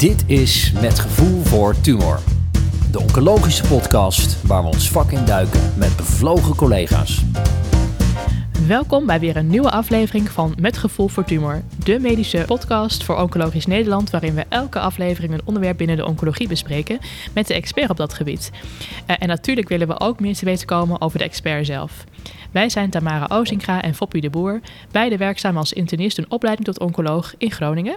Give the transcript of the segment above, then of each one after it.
Dit is Met Gevoel voor Tumor. De oncologische podcast waar we ons vak in duiken met bevlogen collega's. Welkom bij weer een nieuwe aflevering van Met Gevoel voor Tumor, de medische podcast voor Oncologisch Nederland, waarin we elke aflevering een onderwerp binnen de oncologie bespreken met de expert op dat gebied. Uh, en natuurlijk willen we ook meer te weten komen over de expert zelf. Wij zijn Tamara Ozinga en Foppie de Boer, beide werkzaam als internist en opleiding tot oncoloog in Groningen.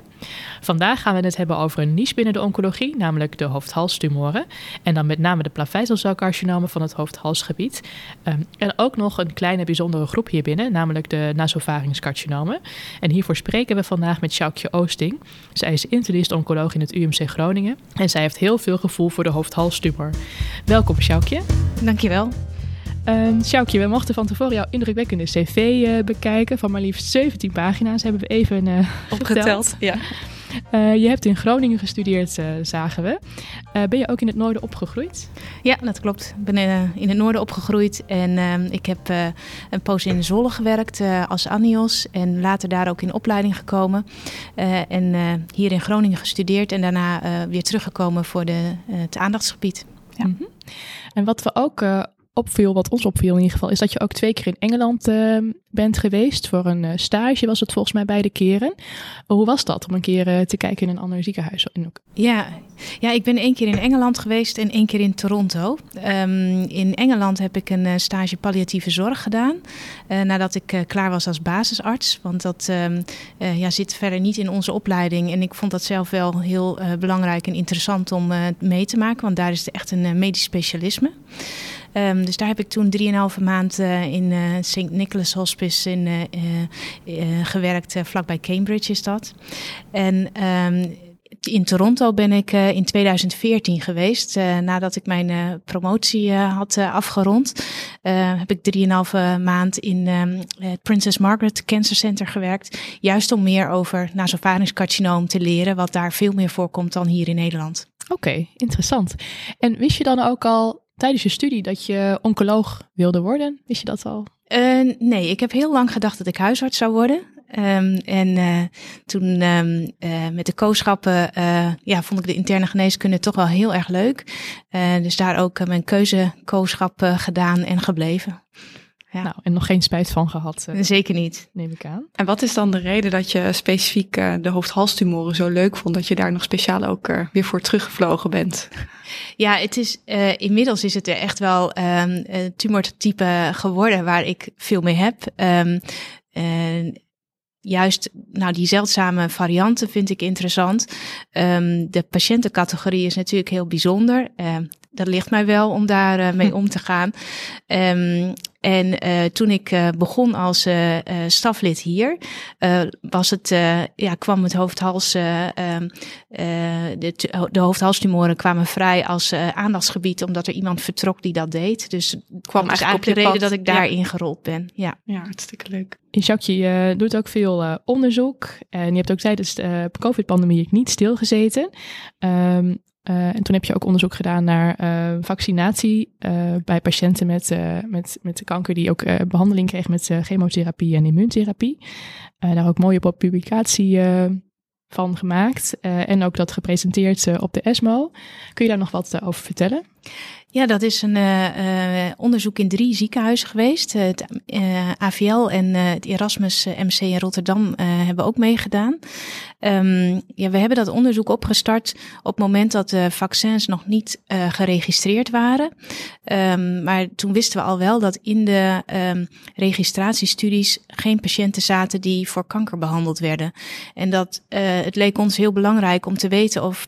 Vandaag gaan we het hebben over een niche binnen de oncologie, namelijk de hoofd-halstumoren. En dan met name de plavezelcelcarcinomen van het hoofd-halsgebied. Um, en ook nog een kleine bijzondere groep hier binnen, namelijk de nasopharynxcarcinomen. En hiervoor spreken we vandaag met Sjoukje Oosting. Zij is internist-oncoloog in het UMC Groningen en zij heeft heel veel gevoel voor de hoofd-halstumor. Welkom Sjoukje. Dankjewel. Uh, Sjoukje, we mochten van tevoren jouw indrukwekkende cv uh, bekijken. Van maar liefst 17 pagina's hebben we even uh, opgeteld. Ja. Uh, je hebt in Groningen gestudeerd, uh, zagen we. Uh, ben je ook in het noorden opgegroeid? Ja, dat klopt. Ik ben in het noorden opgegroeid en ehm, ik heb een poos in Zwolle gewerkt als Anios en later daar ook in opleiding gekomen. en hier in Groningen gestudeerd en daarna weer teruggekomen voor de, het aandachtsgebied. Ja. Mm -hmm. En wat we ook opviel, wat ons opviel in ieder geval, is dat je ook twee keer in Engeland uh, bent geweest voor een uh, stage, was het volgens mij beide keren. Hoe was dat om een keer uh, te kijken in een ander ziekenhuis? Ja, ja, ik ben één keer in Engeland geweest en één keer in Toronto. Um, in Engeland heb ik een stage palliatieve zorg gedaan, nadat ik klaar was als basisarts. Want dat um, ja, zit verder niet in onze opleiding en ik vond dat zelf wel heel belangrijk en interessant om mee te maken, want daar is het echt een medisch specialisme. Um, dus daar heb ik toen 3,5 maand uh, in uh, St. Nicholas Hospice in, uh, gewerkt, vlakbij Cambridge is dat. En um, in Toronto ben ik in 2014 geweest. Nadat ik mijn promotie had afgerond, heb ik 3,5 maand in het Princess Margaret Cancer Center gewerkt. Juist om meer over nasopharynxcarcinoom te leren, wat daar veel meer voorkomt dan hier in Nederland. Oké, interessant. En wist je dan ook al tijdens je studie dat je oncoloog wilde worden? Wist je dat al? Uh, nee, ik heb heel lang gedacht dat ik huisarts zou worden. Um, en uh, toen um, uh, met de kooschappen ja, vond ik de interne geneeskunde toch wel heel erg leuk. dus daar ook mijn keuzekooschap gedaan en gebleven. Ja. Nou, en nog geen spijt van gehad. Uh, Zeker niet. Neem ik aan. En wat is dan de reden dat je specifiek uh, de hoofd-halstumoren zo leuk vond, dat je daar nog speciaal ook uh, weer voor teruggevlogen bent? Ja, het is, inmiddels is het er echt wel um, tumortype geworden waar ik veel mee heb. Um, juist nou, die zeldzame varianten vind ik interessant. Um, de patiëntencategorie is natuurlijk heel bijzonder. Dat ligt mij wel om daar uh, mee om te gaan. Um, en uh, toen ik uh, begon als uh, staflid hier, was het, ja, kwam het hoofdhals, ehm, de, de hoofdhalstumoren kwamen vrij als aandachtsgebied, omdat er iemand vertrok die dat deed. Dus het kwam dat eigenlijk de reden pad. dat ik daarin ja. gerold ben. Ja, ja hartstikke leuk. Jacques, je doet ook veel onderzoek en je hebt ook tijdens de COVID-pandemie niet stilgezeten. Um, uh, en toen heb je ook onderzoek gedaan naar uh, vaccinatie uh, bij patiënten met, met, met kanker die ook behandeling kregen met chemotherapie en immuuntherapie. daar ook mooie publicatie van gemaakt en ook dat gepresenteerd op de ESMO. Kun je daar nog wat over vertellen? Ja, dat is een uh, onderzoek in drie ziekenhuizen geweest. Het uh, AVL en het Erasmus MC in Rotterdam hebben ook meegedaan. Um, ja, we hebben dat onderzoek opgestart op het moment dat de vaccins nog niet geregistreerd waren. Um, maar toen wisten we al wel dat in de um, registratiestudies geen patiënten zaten die voor kanker behandeld werden. En dat het leek ons heel belangrijk om te weten of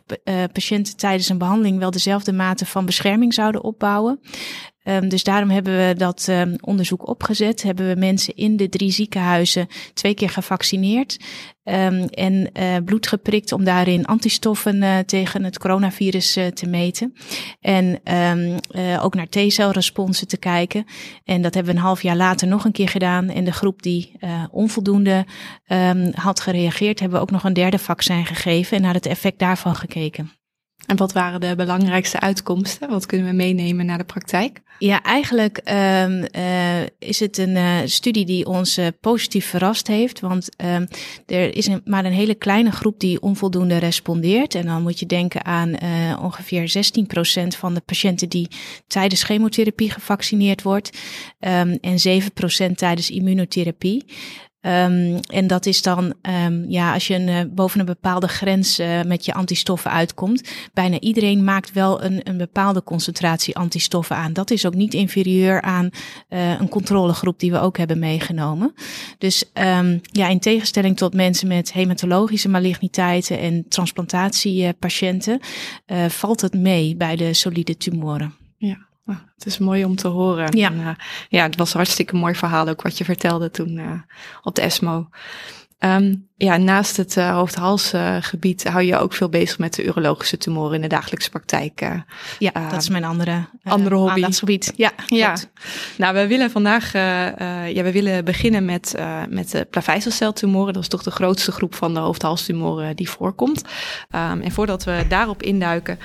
patiënten tijdens een behandeling wel dezelfde mate van bescherming zouden opbouwen. Um, dus daarom hebben we dat um, onderzoek opgezet. Hebben we mensen in de drie ziekenhuizen twee keer gevaccineerd. Um, en uh, bloed geprikt om daarin antistoffen uh, tegen het coronavirus uh, te meten. En ook naar T-celresponsen te kijken. En dat hebben we een half jaar later nog een keer gedaan. En de groep die onvoldoende had gereageerd, hebben we ook nog een derde vaccin gegeven en naar het effect daarvan gekeken. En wat waren de belangrijkste uitkomsten? Wat kunnen we meenemen naar de praktijk? Ja, eigenlijk um, uh, is het een uh, studie die ons uh, positief verrast heeft. Want um, er is een, maar een hele kleine groep die onvoldoende respondeert. En dan moet je denken aan ongeveer 16% van de patiënten die tijdens chemotherapie gevaccineerd wordt. Um, en 7% tijdens immunotherapie. Um, en dat is dan, um, ja, als je een, uh, boven een bepaalde grens uh, met je antistoffen uitkomt. Bijna iedereen maakt wel een, een bepaalde concentratie antistoffen aan. Dat is ook niet inferieur aan uh, een controlegroep die we ook hebben meegenomen. Dus um, ja, in tegenstelling tot mensen met hematologische maligniteiten en transplantatiepatiënten, valt het mee bij de solide tumoren. Ja. Oh, het is mooi om te horen. Ja. En, uh, ja, het was een hartstikke mooi verhaal ook wat je vertelde toen uh, op de ESMO. Um, ja, naast het uh, hoofd-halsgebied hou je ook veel bezig met de urologische tumoren in de dagelijkse praktijk. ja, dat is mijn andere, andere hobby. Aandachtsgebied. Ja, ja. Nou, we willen vandaag, ja, we willen beginnen met, met de plaveisselceltumoren. Dat is toch de grootste groep van de hoofd-halstumoren die voorkomt. Um, en voordat we daarop induiken,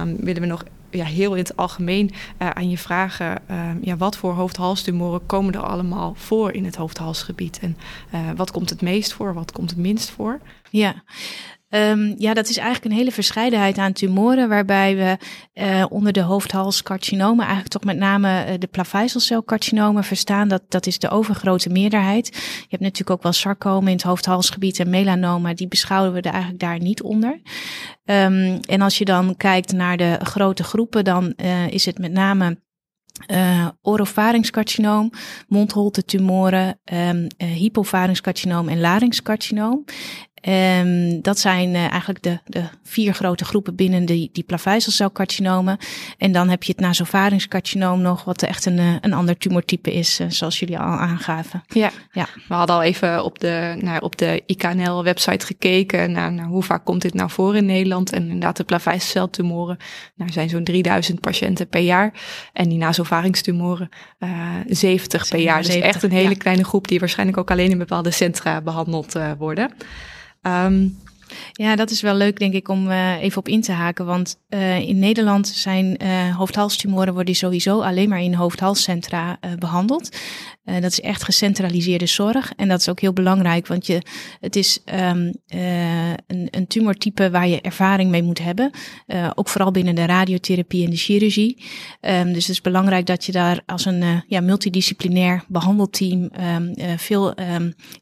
um, willen we nog ja, heel in het algemeen uh, aan je vragen: uh, ja, wat voor hoofd-halstumoren komen er allemaal voor in het hoofd-halsgebied? En uh, wat komt het meest voor, wat komt het minst voor? Ja. Um, ja, dat is eigenlijk een hele verscheidenheid aan tumoren, waarbij we uh, onder de hoofdhalscarcinomen eigenlijk toch met name uh, de plaveisselcelcarcinomen verstaan. Dat, dat is de overgrote meerderheid. Je hebt natuurlijk ook wel sarcomen in het hoofdhalsgebied en melanoma, die beschouwen we er eigenlijk daar niet onder. Um, en als je dan kijkt naar de grote groepen, dan uh, is het met name uh, orofarinxcarcinoom, mondholtetumoren, um, en larynxcarcinoom. Um, dat zijn uh, eigenlijk de, de vier grote groepen binnen die, die. En dan heb je het nasopharynxcarcinoom nog, wat echt een, een ander tumortype is, uh, zoals jullie al aangaven. Ja. ja, we hadden al even op de, naar, op de IKNL-website gekeken naar, naar hoe vaak komt dit nou voor in Nederland. En inderdaad, de plaveisselceltumoren, nou, zijn zo'n 3000 patiënten per jaar. En die nasopharynxtumoren, uh, 70 per jaar. 70, dus echt een hele ja. kleine groep die waarschijnlijk ook alleen in bepaalde centra behandeld worden. Um, ja, dat is wel leuk, denk ik, om uh, even op in te haken. Want uh, in Nederland zijn uh, hoofdhalstumoren worden sowieso alleen maar in hoofdhalscentra behandeld. Dat is echt gecentraliseerde zorg. En dat is ook heel belangrijk, want je, het is um, een, een tumortype waar je ervaring mee moet hebben. ook vooral binnen de radiotherapie en de chirurgie. Um, dus het is belangrijk dat je daar als een ja, multidisciplinair behandelteam veel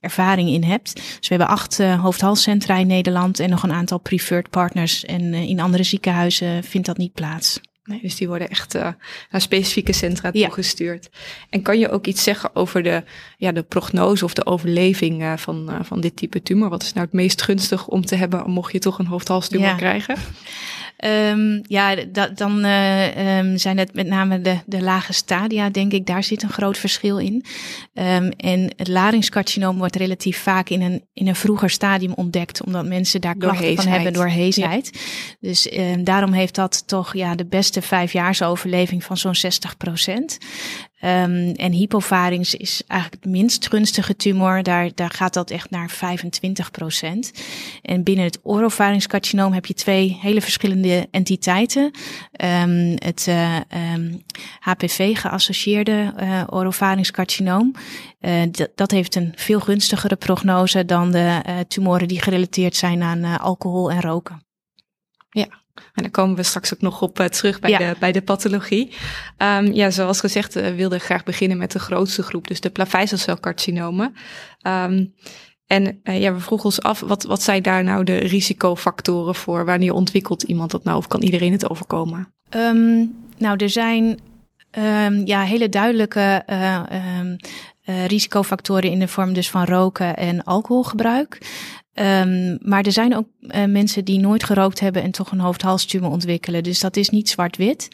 ervaring in hebt. Dus we hebben acht hoofdhalscentra in Nederland. En nog een aantal preferred partners. En in andere ziekenhuizen vindt dat niet plaats. Nee, dus die worden echt uh, naar specifieke centra ja. toegestuurd. En kan je ook iets zeggen over de, ja, de prognose of de overleving uh, van, uh, van dit type tumor? Wat is nou het meest gunstig om te hebben mocht je toch een hoofdhalstumor ja. krijgen? Um, ja, da, dan uh, um, zijn het met name de, de lage stadia, denk ik. Daar zit een groot verschil in. Um, en het larynxcarcinoom wordt relatief vaak in een, in een vroeger stadium ontdekt, omdat mensen daar klachten van hebben door heesheid. Ja. Dus daarom heeft dat toch ja, de beste vijfjaarsoverleving van zo'n 60 procent. Um, en hypofarings is eigenlijk het minst gunstige tumor. Daar, daar gaat dat echt naar 25 procent. En binnen het orofarinxcarcinoom heb je twee hele verschillende entiteiten. Um, het uh, um, HPV-geassocieerde uh, orofarinxcarcinoom. Uh, dat heeft een veel gunstigere prognose dan de tumoren die gerelateerd zijn aan alcohol en roken. Ja, en daar komen we straks ook nog op uh, terug bij, ja. de, bij de pathologie. Um, ja, zoals gezegd uh, wilde ik graag beginnen met de grootste groep, dus de plaveisselcelcarcinomen. Um, en uh, ja, we vroegen ons af, wat, wat zijn daar nou de risicofactoren voor? Wanneer ontwikkelt iemand dat nou of kan iedereen het overkomen? Um, nou, er zijn ja, hele duidelijke risicofactoren in de vorm dus van roken en alcoholgebruik. Um, maar er zijn ook uh, mensen die nooit gerookt hebben en toch een hoofd-halstumor ontwikkelen. Dus dat is niet zwart-wit.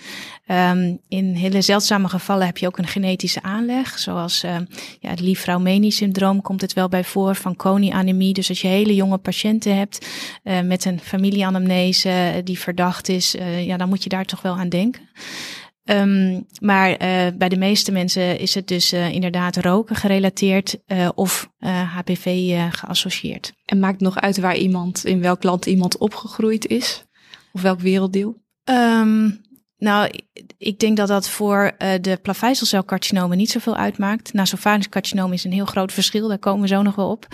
Um, in hele zeldzame gevallen heb je ook een genetische aanleg. Zoals uh, ja, het Li-Fraumeni-syndroom komt het wel bij voor, van Coni-anemie. Dus als je hele jonge patiënten hebt uh, met een familieanamnese die verdacht is, ja, dan moet je daar toch wel aan denken. Um, maar uh, bij de meeste mensen is het dus uh, inderdaad roken gerelateerd uh, of HPV geassocieerd. En maakt nog uit waar iemand, in welk land iemand opgegroeid is? Of welk werelddeel? Ehm, nou, ik denk dat dat voor de plaveisselcelcarcinomen niet zoveel uitmaakt. Nasopharynx-carcinoom is een heel groot verschil, daar komen we zo nog wel op.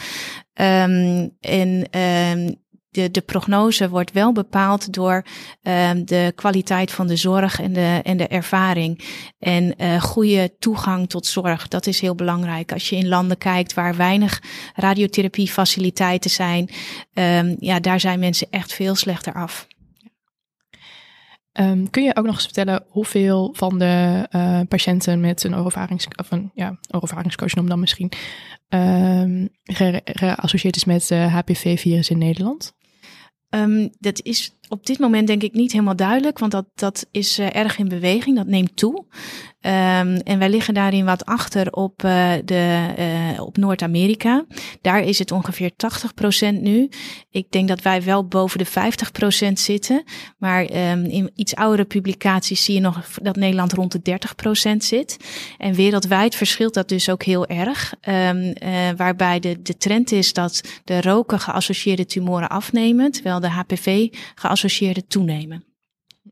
Um, en um, de, de prognose wordt wel bepaald door um, de kwaliteit van de zorg en de, en de ervaring. En uh, goede toegang tot zorg, dat is heel belangrijk. Als je in landen kijkt waar weinig radiotherapiefaciliteiten zijn, um, ja, daar zijn mensen echt veel slechter af. Um, kun je ook nog eens vertellen hoeveel van de uh, patiënten met een orovarings, of een ja, orovaringscarcinoom dan misschien, um, geassocieerd is met HPV-virus in Nederland? Um, dat is op dit moment denk ik niet helemaal duidelijk, want dat, dat is uh, erg in beweging, dat neemt toe. Um, en wij liggen daarin wat achter op, uh, de, uh, op Noord-Amerika. Daar is het ongeveer 80% nu. Ik denk dat wij wel boven de 50% zitten. Maar um, in iets oudere publicaties zie je nog dat Nederland rond de 30% zit. En wereldwijd verschilt dat dus ook heel erg. Um, waarbij de, de trend is dat de roken geassocieerde tumoren afnemen, terwijl de HPV geassocieerde geassocieerde toenemen.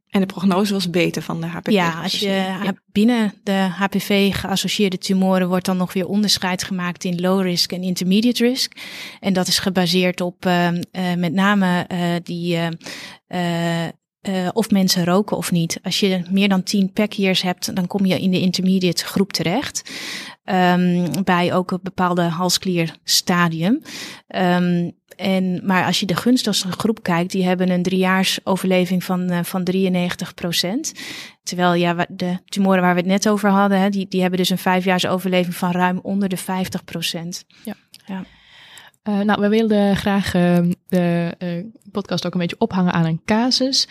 En de prognose was beter van de HPV? Ja, als je ja. binnen de HPV geassocieerde tumoren wordt dan nog weer onderscheid gemaakt in low risk en intermediate risk. En dat is gebaseerd op uh, uh, met name uh, die uh, of mensen roken of niet. Als je meer dan 10 pack years hebt, dan kom je in de intermediate groep terecht. Um, bij ook een bepaalde halsklierstadium. Um, en, maar als je de gunstigste groep kijkt, die hebben een driejaars overleving van, uh, van 93 procent. Terwijl ja, de tumoren waar we het net over hadden, hè, die, die hebben dus een vijfjaars overleving van ruim onder de 50 procent. Ja. ja. Uh, nou, we wilden graag uh, de uh, podcast ook een beetje ophangen aan een casus.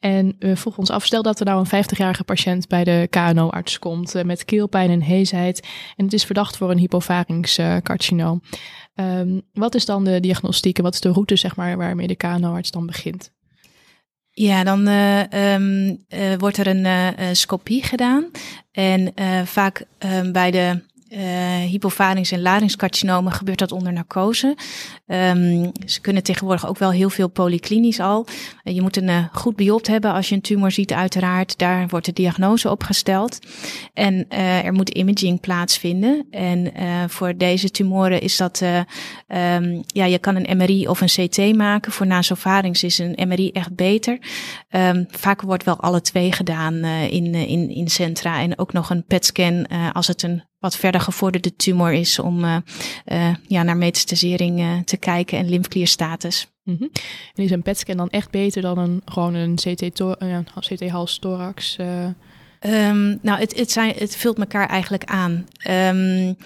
en we vroegen ons af, stel dat er nou een 50-jarige patiënt bij de KNO-arts komt met keelpijn en heesheid. En het is verdacht voor een hypopharynx-carcinoom. Um, wat is dan de diagnostiek en wat is de route zeg maar, waarmee de KNO-arts dan begint? Ja, dan um, wordt er een scopie gedaan. En vaak um, bij de uh, en laringscarcinomen gebeurt dat onder narcose. Um, ze kunnen tegenwoordig ook wel heel veel polyklinisch al. Uh, je moet een uh, goed biopt hebben als je een tumor ziet, uiteraard. Daar wordt de diagnose op gesteld. En er moet imaging plaatsvinden. En voor deze tumoren is dat, um, ja, je kan een MRI of een CT maken. Voor nasofarings is een MRI echt beter. Um, vaak wordt wel alle twee gedaan in, in, in centra. En ook nog een PET-scan als het een wat verder gevorderde tumor is om uh, uh, ja, naar metastasering uh, te kijken en lymfklierstatus. Mm -hmm. En is een PET-scan dan echt beter dan een, gewoon een CT-hals-thorax? CT um, nou, het, het, zijn, het vult elkaar eigenlijk aan. Um,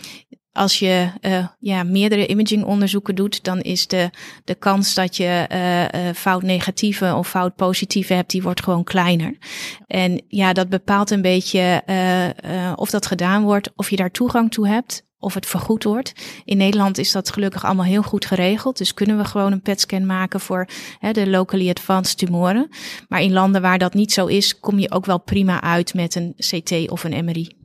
als je uh, ja, meerdere imagingonderzoeken doet, dan is de, de kans dat je uh, uh, fout negatieve of fout positieve hebt, die wordt gewoon kleiner. En ja, dat bepaalt een beetje of dat gedaan wordt, of je daar toegang toe hebt, of het vergoed wordt. In Nederland is dat gelukkig allemaal heel goed geregeld. Dus kunnen we gewoon een PET-scan maken voor hè, de locally advanced tumoren. Maar in landen waar dat niet zo is, kom je ook wel prima uit met een CT of een MRI.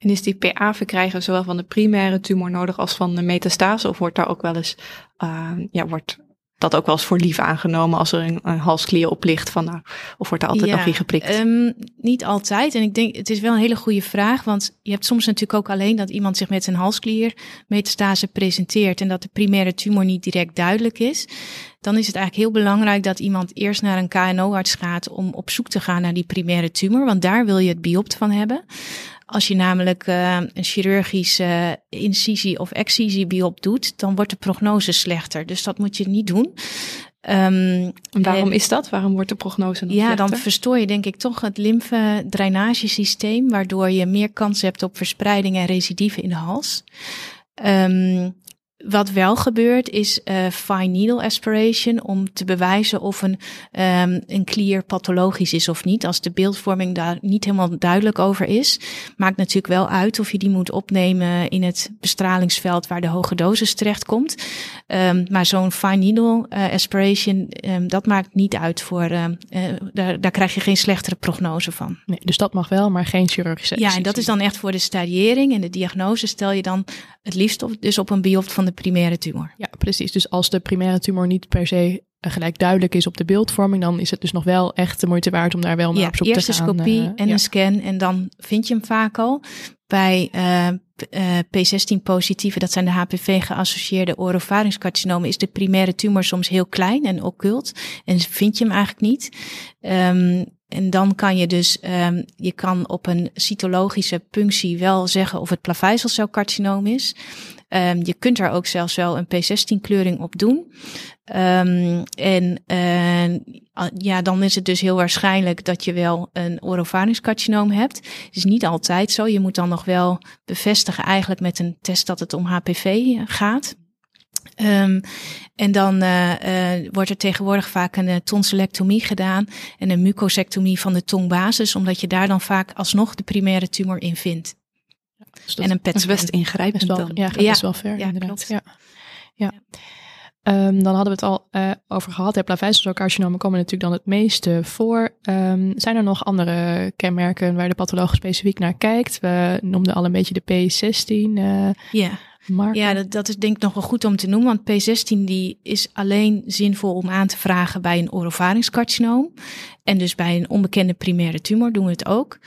En is die PA verkrijgen zowel van de primaire tumor nodig als van de metastase? Of wordt daar ook wel eens, uh, ja, wordt dat ook wel eens voor lief aangenomen als er een, een halsklier op ligt? Van, nou, of wordt er altijd ja, nog geprikt? Um, niet altijd. En ik denk, het is wel een hele goede vraag. Want je hebt soms natuurlijk ook alleen dat iemand zich met zijn halsklier metastase presenteert. En dat de primaire tumor niet direct duidelijk is. Dan is het eigenlijk heel belangrijk dat iemand eerst naar een KNO-arts gaat om op zoek te gaan naar die primaire tumor. Want daar wil je het biopt van hebben. Als je namelijk uh, een chirurgische incisie of excisie biop doet, dan wordt de prognose slechter. Dus dat moet je niet doen. Um, waarom is dat? Waarom wordt de prognose dan Ja, slechter? dan verstoor je denk ik toch het lymfedrainagesysteem, waardoor je meer kans hebt op verspreiding en recidive in de hals. Um, wat wel gebeurt is uh, fine needle aspiration om te bewijzen of een, um, een klier pathologisch is of niet. Als de beeldvorming daar niet helemaal duidelijk over is, maakt natuurlijk wel uit of je die moet opnemen in het bestralingsveld waar de hoge dosis terechtkomt. Um, maar zo'n fine needle uh, aspiration, um, dat maakt niet uit voor, uh, daar, daar krijg je geen slechtere prognose van. Nee, dus dat mag wel, maar geen chirurgische. Ja, en dat is dan echt voor de stadiëring en de diagnose stel je dan het liefst op, dus op een biopt van de primaire tumor. Ja, precies. Dus als de primaire tumor niet per se gelijk duidelijk is op de beeldvorming, dan is het dus nog wel echt de moeite waard om daar wel naar Ja, op zoek eerst te een gaan. scopie eh, en ja. een scan en dan vind je hem vaak al. Bij eh, p- eh, P16-positieve, dat zijn de HPV-geassocieerde orovaringscarcinomen, is de primaire tumor soms heel klein en occult. En vind je hem eigenlijk niet. Ehm, en dan kan je dus, ehm, je kan op een cytologische punctie wel zeggen of het plaveisselcelcarcinoom is. Ehm, je kunt er ook zelfs wel een P16-kleuring op doen. Ehm, en eh, ja, dan is het dus heel waarschijnlijk dat je wel een orovaringscarcinoom hebt. Het is niet altijd zo. Je moet dan nog wel bevestigen eigenlijk met een test dat het om HPV gaat. Ehm, en dan eh, eh, wordt er tegenwoordig vaak een eh, tonsillectomie gedaan en een mucosectomie van de tongbasis, omdat je daar dan vaak alsnog de primaire tumor in vindt. Dus dat en een Dat is PET best ingrijpend best wel, dan. ja, gaat Ja. best wel ver Ja, inderdaad. klopt. Ja. Ja. Ehm, dan hadden we het al eh, over gehad. Hè, Plaveisselcelcarcinomen komen natuurlijk dan het meeste voor. Ehm, zijn er nog andere kenmerken waar de patholoog specifiek naar kijkt? We noemden al een beetje de P16 eh Ja. marker. Ja, dat, dat is denk ik nog wel goed om te noemen, want P16 die is alleen zinvol om aan te vragen bij een orovaringscarcinoom. En dus bij een onbekende primaire tumor doen we het ook.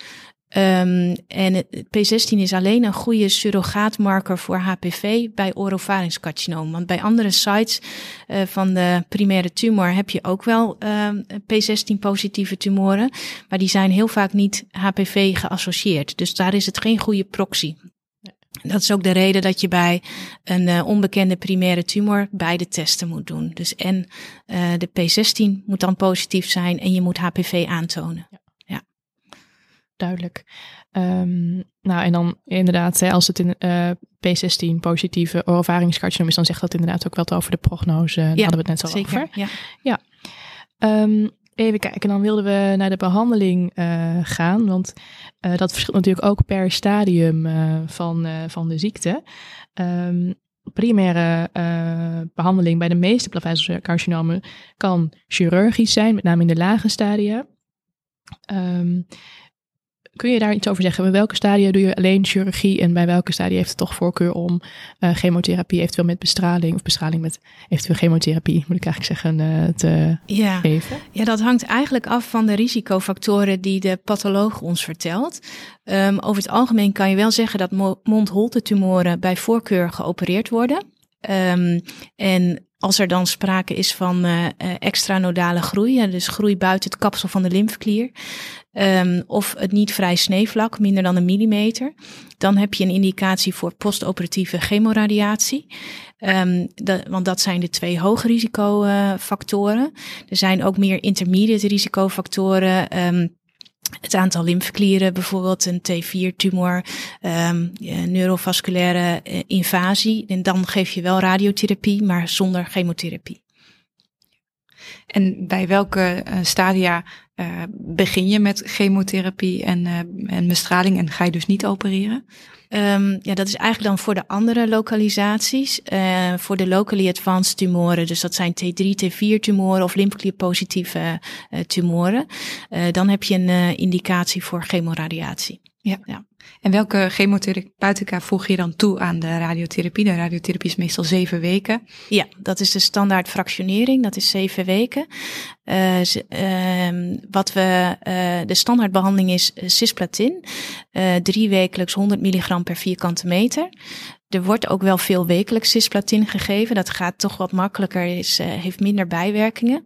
Ehm, en het- P16 is alleen een goede surrogaatmarker voor HPV bij orovaringscarcinoom. Want bij andere sites eh, van de primaire tumor heb je ook wel ehm, P16-positieve tumoren. Maar die zijn heel vaak niet HPV geassocieerd. Dus daar is het geen goede proxy. Dat is ook de reden dat je bij een eh, onbekende primaire tumor beide testen moet doen. Dus en eh, de P16 moet dan positief zijn en je moet HPV aantonen. Duidelijk. Ehm, nou, en dan inderdaad, hè, als het in eh, P16 positieve orovaringscarcinoom is, dan zegt dat inderdaad ook wat over de prognose. Daar hadden we het net zo Zeker. over. Ja. Ehm, even kijken, dan wilden we naar de behandeling eh, gaan, want eh, dat verschilt natuurlijk ook per stadium van, van de ziekte. Ehm, primaire eh, behandeling bij de meeste plaveisselcarcinomen kan chirurgisch zijn, met name in de lage stadia. Kun je daar iets over zeggen? Bij welke stadia doe je alleen chirurgie en bij welke stadia heeft het toch voorkeur om eh, chemotherapie, eventueel met bestraling of bestraling met eventueel chemotherapie, moet ik eigenlijk zeggen, eh, te Ja. geven? ja, dat hangt eigenlijk af van de risicofactoren die de patholoog ons vertelt. Ehm, over het algemeen kan je wel zeggen dat mo- mondholtetumoren bij voorkeur geopereerd worden. Ehm, en als er dan sprake is van eh, eh, extranodale groei, hè, dus groei buiten het kapsel van de lymfeklier, ehm, of het niet vrij sneevlak, minder dan een millimeter, dan heb je een indicatie voor postoperatieve chemoradiatie. Dat, want dat zijn de twee hoogrisicofactoren. er zijn ook meer intermediate risicofactoren. ehm, het aantal lymfeklieren, bijvoorbeeld een T4-tumor, ehm, ja, neurovasculaire eh, invasie. En dan geef je wel radiotherapie, maar zonder chemotherapie. En bij welke eh, stadia eh, begin je met chemotherapie en, eh, en bestraling en ga je dus niet opereren? Ehm, ja, dat is eigenlijk dan voor de andere lokalisaties. Eh, voor de locally advanced tumoren, dus dat zijn T3, T4 tumoren of lymfeklierpositieve eh, tumoren. Eh, dan heb je een eh, indicatie voor chemoradiatie. En welke chemotherapeutica voeg je dan toe aan de radiotherapie? De radiotherapie is meestal zeven weken. Ja, dat is de standaard fractionering. Dat is zeven weken. Eh, ehm, wat we, eh, de standaardbehandeling is eh, cisplatin. Drie wekelijks 100 milligram per vierkante meter. Er wordt ook wel veel wekelijks cisplatin gegeven. Dat gaat toch wat makkelijker, is, eh, heeft minder bijwerkingen.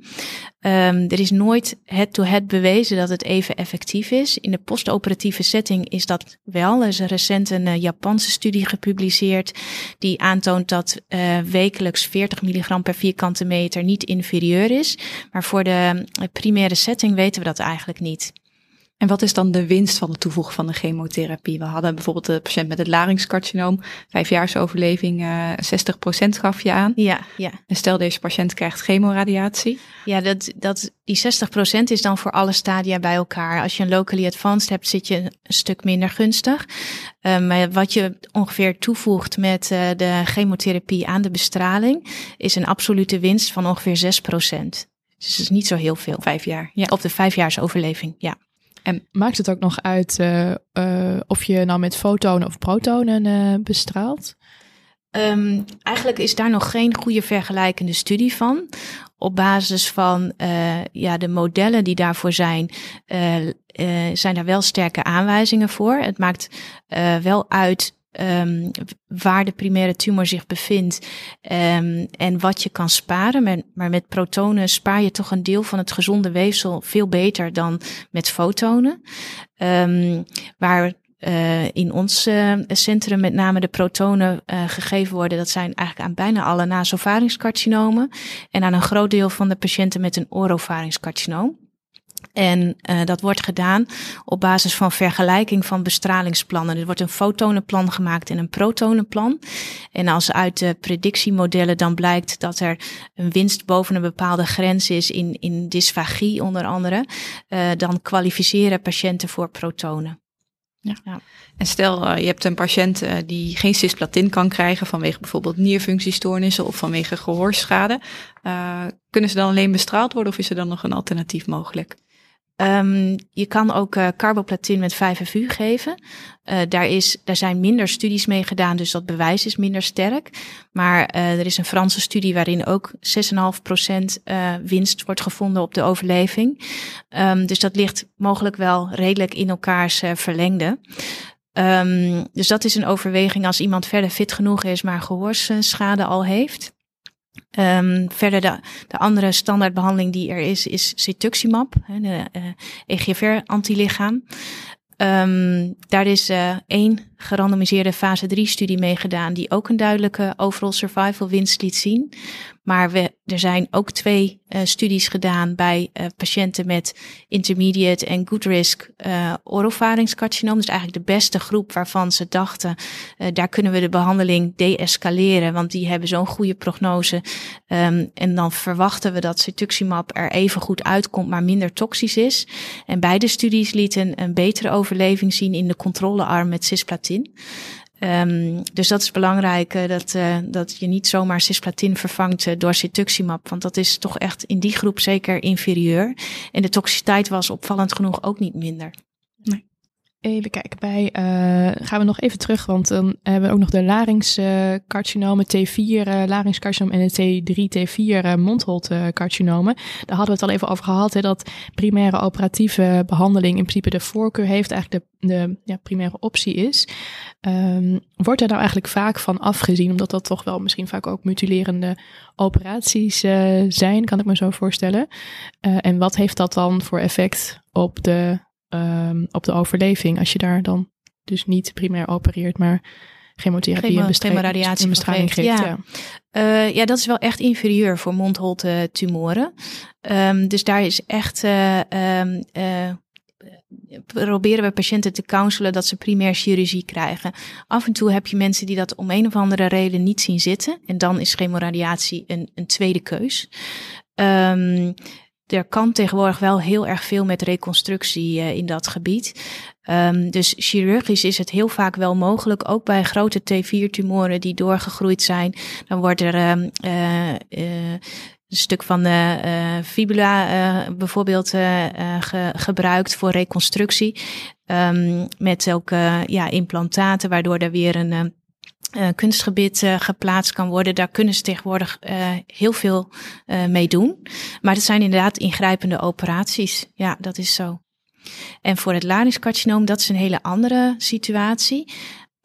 Ehm, er is nooit head-to-head bewezen dat het even effectief is. In de postoperatieve setting is dat wel. Er is recent een eh, Japanse studie gepubliceerd die aantoont dat eh, wekelijks 40 milligram per vierkante meter niet inferieur is. Maar voor de primaire setting weten we dat eigenlijk niet. En wat is dan de winst van het toevoegen van de chemotherapie? We hadden bijvoorbeeld de patiënt met het laringscarcinoom, vijfjaarsoverleving, eh 60% gaf je aan. Ja, ja. En stel deze patiënt krijgt chemoradiatie. Ja, dat, dat, die 60% is dan voor alle stadia bij elkaar. Als je een locally advanced hebt, zit je een stuk minder gunstig. Um, maar wat je ongeveer toevoegt met uh, de chemotherapie aan de bestraling, is een absolute winst van ongeveer 6%. Dus dat is niet zo heel veel. Vijf jaar. Ja. Op de vijfjaarsoverleving, ja. En maakt het ook nog uit uh, uh, of je nou met fotonen of protonen uh, bestraalt? Um, eigenlijk is daar nog geen goede vergelijkende studie van. Op basis van ja, de modellen die daarvoor zijn, zijn daar wel sterke aanwijzingen voor. Het maakt wel uit um, waar de primaire tumor zich bevindt um, en wat je kan sparen. Maar, met protonen spaar je toch een deel van het gezonde weefsel veel beter dan met fotonen. Um, waar uh, in ons uh, centrum met name de protonen uh, gegeven worden. Dat zijn eigenlijk aan bijna alle nasovaringscarcinomen en aan een groot deel van de patiënten met een orovaringscarcinoom. En uh, dat wordt gedaan op basis van vergelijking van bestralingsplannen. Er wordt een fotonenplan gemaakt en een protonenplan. En als uit de predictiemodellen dan blijkt dat er een winst boven een bepaalde grens is in, in dysfagie onder andere, uh, dan kwalificeren patiënten voor protonen. Ja. ja. En stel, uh, je hebt een patiënt uh, die geen cisplatin kan krijgen vanwege bijvoorbeeld nierfunctiestoornissen of vanwege gehoorschade. Uh, kunnen ze dan alleen bestraald worden of is er dan nog een alternatief mogelijk? Um, je kan ook uh, carboplatin met 5FU geven. Uh, daar, is, daar zijn minder studies mee gedaan, dus dat bewijs is minder sterk. Maar uh, er is een Franse studie waarin ook 6,5% winst wordt gevonden op de overleving. Um, dus dat ligt mogelijk wel redelijk in elkaars verlengde. Um, dus dat is een overweging als iemand verder fit genoeg is, maar gehoorschade al heeft. Um, verder de, de andere standaardbehandeling die er is, is cetuximab, de uh, EGFR-antilichaam. Um, daar is uh, één gerandomiseerde fase 3 studie mee gedaan, die ook een duidelijke overall survival winst liet zien. Maar we, er zijn ook twee uh, studies gedaan bij uh, patiënten met intermediate en good risk uh. Dus eigenlijk de beste groep waarvan ze dachten, daar kunnen we de behandeling deescaleren, want die hebben zo'n goede prognose. Um, en dan verwachten we dat cetuximab er even goed uitkomt, maar minder toxisch is. En beide studies lieten een betere overleving zien in de controlearm met cisplatin. Um, dus dat is belangrijk, uh, dat, uh, dat je niet zomaar cisplatin vervangt uh, door cetuximab. Want dat is toch echt in die groep zeker inferieur. En de toxiciteit was opvallend genoeg ook niet minder. Even kijken, bij uh, gaan we nog even terug, want dan hebben we ook nog de larynxcarcinomen, T4 uh, larynxcarcinoom en de T3, T4 uh. Daar hadden we het al even over gehad, hè, dat primaire operatieve behandeling in principe de voorkeur heeft, eigenlijk de, de ja, primaire optie is. Um, wordt er nou eigenlijk vaak van afgezien, omdat dat toch wel misschien vaak ook mutilerende operaties zijn, kan ik me zo voorstellen. En wat heeft dat dan voor effect op de um, op de overleving. Als je daar dan dus niet primair opereert, maar chemotherapie Chemo, en bestraling, bestraling geeft. Ja. Ja. Uh, ja, dat is wel echt inferieur voor mondholte tumoren. Um, dus daar is echt. Uh, um, uh, proberen we patiënten te counselen dat ze primair chirurgie krijgen. Af en toe heb je mensen die dat om een of andere reden niet zien zitten. En dan is chemoradiatie een, een tweede keus. Um, er kan tegenwoordig wel heel erg veel met reconstructie uh, in dat gebied. Um, dus chirurgisch is het heel vaak wel mogelijk, ook bij grote T4-tumoren die doorgegroeid zijn. Dan wordt er um, uh, uh, een stuk van de fibula bijvoorbeeld ge gebruikt voor reconstructie. Um, met ook ja, implantaten, waardoor er weer een uh, kunstgebied uh, geplaatst kan worden. Daar kunnen ze tegenwoordig uh, heel veel mee doen. Maar het zijn inderdaad ingrijpende operaties. Ja, dat is zo. En voor het larynxcarcinoom, dat is een hele andere situatie.